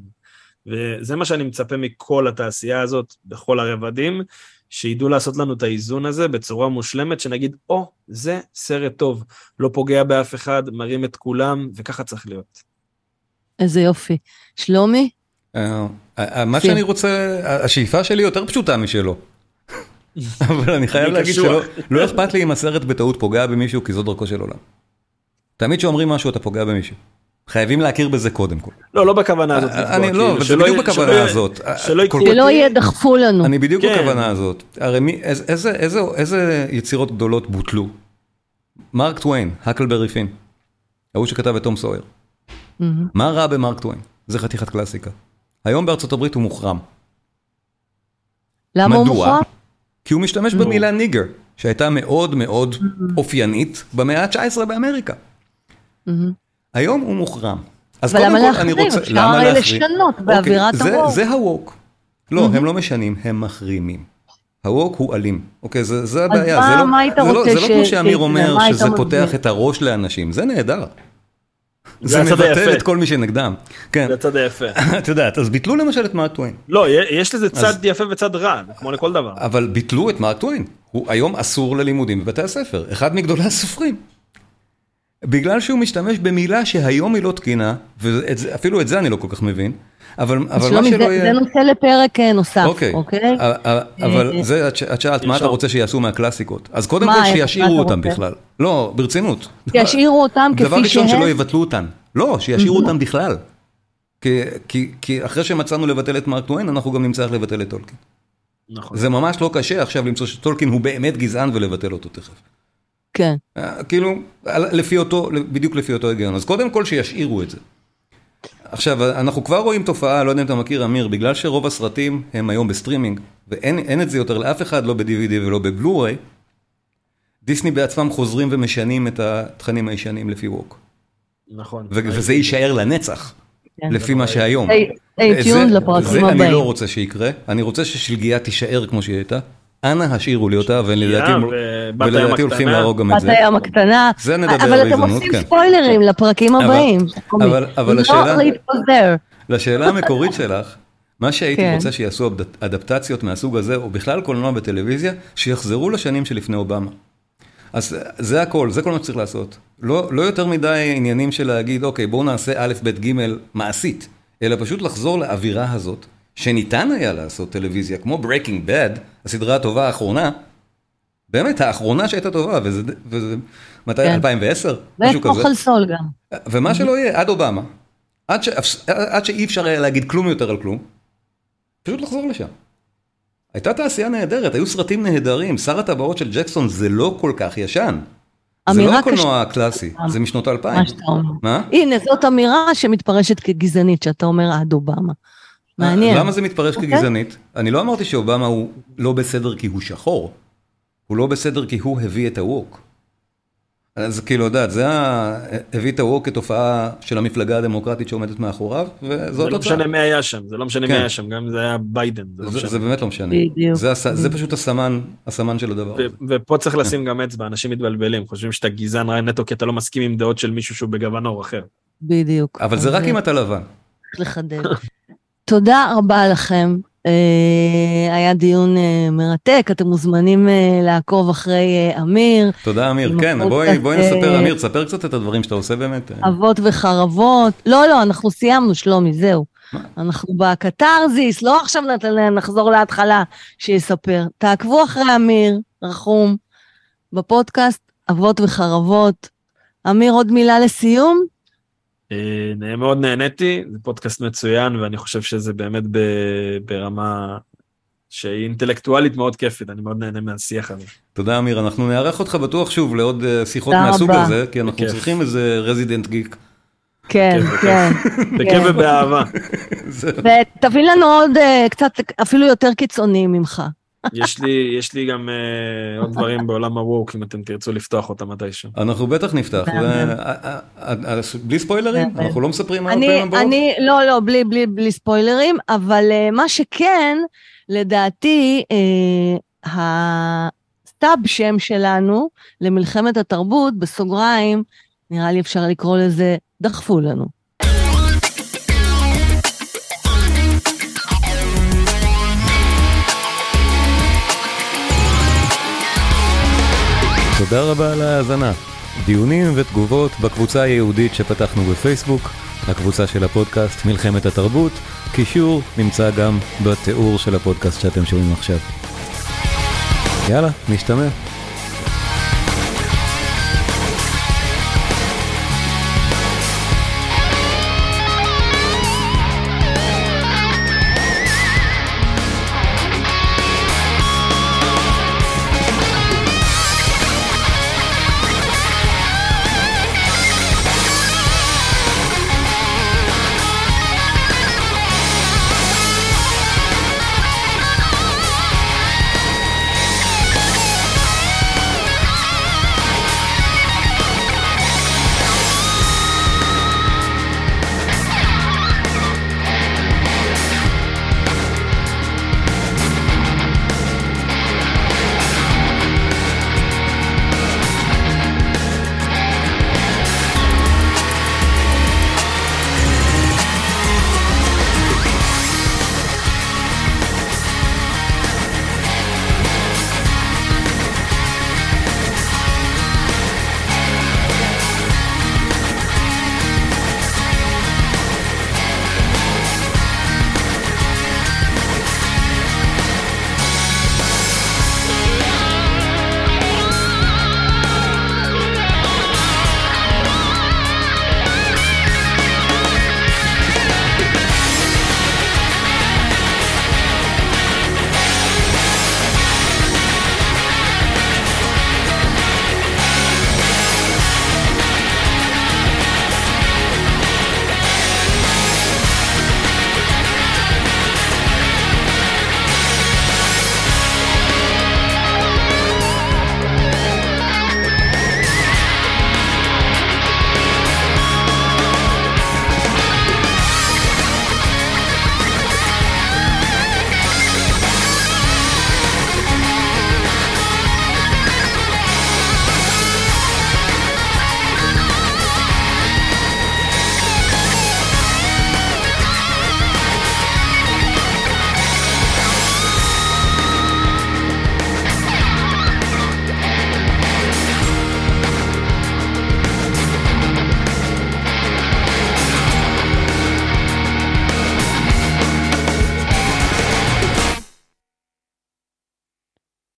וזה מה שאני מצפה מכל התעשייה הזאת, בכל הרבדים, שידעו לעשות לנו את האיזון הזה בצורה מושלמת, שנגיד, או, oh, זה סרט טוב, לא פוגע באף אחד, מרים את כולם, וככה צריך להיות. איזה יופי. שלומי? אה, אה, מה כן. שאני רוצה, השאיפה שלי יותר פשוטה משלו. אבל אני חייב להגיד. שלא לא אכפת לי אם הסרט בטעות פוגע במישהו, כי זו דרכו של עולם. תמיד כשאומרים משהו אתה פוגע במישהו. חייבים להכיר בזה קודם כל. לא, לא בכוונה הזאת לפגוע, אני לא, כאילו, וזה שלא בדיוק בכוונה הזאת. שלא יהיה דחפו לנו. אני בדיוק כן. בכוונה הזאת. הרי איזה יצירות גדולות בוטלו? מרק טוויין, הקלברי פין. ההוא שכתב את תום סויר. מהמם. מה רע במרק טוויין? זה חתיכת קלאסיקה. היום בארצות הברית הוא מוחרם. למה הוא מדוע? מוכרע? כי הוא משתמש במילה ניגר, שהייתה מאוד מאוד אופיינית במאה ה-19 באמריקה. מהמם. היום הוא מוחרם. אז קודם כל אני? רוצה... אפשר למה להחרים? לשנות אוקיי, באווירת הרוב. זה הווק. לא, הם לא משנים, הם מחרימים. הווק הוא אלים, אוקיי, זה, הבעיה, זה לא, כמו שאמיר? אומר, שזה? פותח את הראש לאנשים, זה נהדר. זה מבטל. את כל מי שנגדם. כן, זה הצד היפה. את יודעת, אז ביטלו למשל את מרק טוויין. לא, יש לזה צד יפה וצד רע, כמו לכל דבר. אבל ביטלו את מרק טוויין. הוא היום אסור ללימודים בבתי הספר, אחד מגדולי הסופרים. בגלל שהוא משתמש במילה שהיום היא לא תקינה, ואפילו את זה אני לא כל כך מבין, אבל, אבל מה שלא זה- יהיה... זה נושא לפרק אה, נוסף, אוקיי, אוקיי? א- א- אבל אה, זה, את שאלת, מה אתה. רוצה שיעשו מהקלאסיקות? אז קודם מה, כל שישאירו אותם רוצה? בכלל. לא, ברצינות. שישאירו אותם דבר כפי ראשון, שלא שהם. יבטלו אותן. לא, שישאירו אותם בכלל. כי- כי- כי אחרי שמצאנו לבטל את מרק טוויין, אנחנו גם נמצא איך לבטל את טולקין. נכון. זה ממש לא קשה עכשיו למצוא שטולקין הוא באמת גזען ולבטל אותו תכף. כן. אה, כאילו, לפי אותו, בדיוק לפי אותו היגיון. אז קודם כל שישאירו את זה. עכשיו, אנחנו כבר רואים תופעה, לא יודע אם אתה מכיר, אמיר, בגלל שרוב הסרטים הם היום בסטרימינג, ואין אין את זה יותר לאף אחד, לא ב-DVD ולא בבלו-ריי, דיסני בעצמם חוזרים ומשנים את התכנים הישנים לפי ווק. נכון. וזה יישאר לנצח, כן. לפי מה שהיום. stay זה- tuned לפרקים זה אני הבאים. לא רוצה שיקרה, אני רוצה ששלגיה תישאר כמו שהיא הייתה. אנא השאירו לי אותה, ולדעתי הולכים. להרוג גם את בת זה. הים הקטנה. זה נדבר אבל אתם בהזדמנות, עושים כן. ספוילרים לפרקים אבל- הבאים. אבל- אבל השאלה- להתפזר. לשאלה המקורית שלך, מה שהייתי כן. רוצה שיעשו אדפטציות מהסוג הזה, או בכלל קולנוע בטלוויזיה, שיחזרו לשנים שלפני אובמה. אז זה הכל, זה כל מה שצריך לעשות. לא, לא יותר מדי עניינים של להגיד, אוקיי, בואו נעשה א', ב', ג' מעשית, אלא פשוט לחזור לאווירה הזאת, שניתן היה לעשות טלוויזיה, כמו Breaking Bad, הסדרה הטובה האחרונה, באמת, האחרונה שהייתה טובה, וזה, וזה מתי? כן. 2010? משהו כזה. חלסול גם. ומה שלא יהיה, עד אובמה, עד, ש... עד שאי אפשר היה להגיד כלום יותר על כלום, פשוט לחזור לשם. הייתה תעשייה נהדרת, היו סרטים נהדרים, שר הטבעות של ג'קסון זה לא כל כך ישן. זה לא הקולנוע הקלאסי, אה, זה משנות האלפיים. מה שאתה אומר. מה? הנה, זאת אמירה שמתפרשת כגזענית, שאתה אומר עד אובמה. מעניין. למה זה מתפרש אוקיי. כגזענית? אני לא אמרתי שאובמה הוא לא בסדר כי הוא שחור. הוא לא בסדר כי הוא הביא את הווק. אז כאילו, יודעת, זה ה... הביא את הווק כתופעה של המפלגה הדמוקרטית שעומדת מאחוריו, וזאת זה לא. משנה מי היה שם, זה לא משנה מי כן. היה שם, גם אם זה היה ביידן, זה לא זה, משנה. זה באמת לא משנה. בדיוק. זה, הס... זה פשוט הסמן, הסמן של הדבר ו- הזה. ופה צריך לשים גם אצבע, אנשים מתבלבלים, חושבים שאתה גזען רק נטו כי אתה לא מסכים עם דעות של מישהו שהוא בגוון עור אחר. בדיוק. אבל זה רק אם אתה לבן. צריך לחדד. תודה רבה לכם. אה, היה דיון אה, מרתק, אתם מוזמנים אה, לעקוב אחרי אמיר, תודה אמיר, כן, בואי, בואי נספר, אמיר, תספר קצת את הדברים שאתה עושה באמת. אבות וחרבות. לא, לא, אנחנו סיימנו, שלומי, זהו. מה? אנחנו בקתרזיס, לא עכשיו נחזור להתחלה שיספר. תעקבו אחרי אמיר רחום בפודקאסט אבות וחרבות. אמיר, עוד מילה לסיום? אה, מאוד נהניתי, זה פודקאסט מצוין, ואני חושב שזה באמת ב- ברמה שהיא אינטלקטואלית מאוד כיפית, אני מאוד נהנה מהשיח הזה. תודה אמיר, אנחנו נארח אותך בטוח שוב לעוד אה, שיחות מהסוג רבה. הזה, כי אנחנו בכיף. צריכים איזה רזידנט גיק. כן, בכיף, כן. בכיף ובאהבה. ותביא לנו עוד אה, קצת, אפילו יותר קיצוני ממך. יש לי, יש לי גם אה, עוד דברים בעולם הווק, אם אתם תרצו לפתוח אותם מתישהו. אנחנו בטח נפתח. אה, אה, בלי ספוילרים? אנחנו לא מספרים אני, הבאות? אני, לא, לא, בלי, בלי, בלי ספוילרים, אבל uh, מה שכן, לדעתי, uh, הסטאב שם שלנו למלחמת התרבות, בסוגריים, נראה לי אפשר לקרוא לזה, דחפו לנו. תודה רבה על ההאזנה. דיונים ותגובות בקבוצה הייעודית שפתחנו בפייסבוק, הקבוצה של הפודקאסט מלחמת התרבות, קישור נמצא גם בתיאור של הפודקאסט שאתם שומעים עכשיו. יאללה, נשתמע.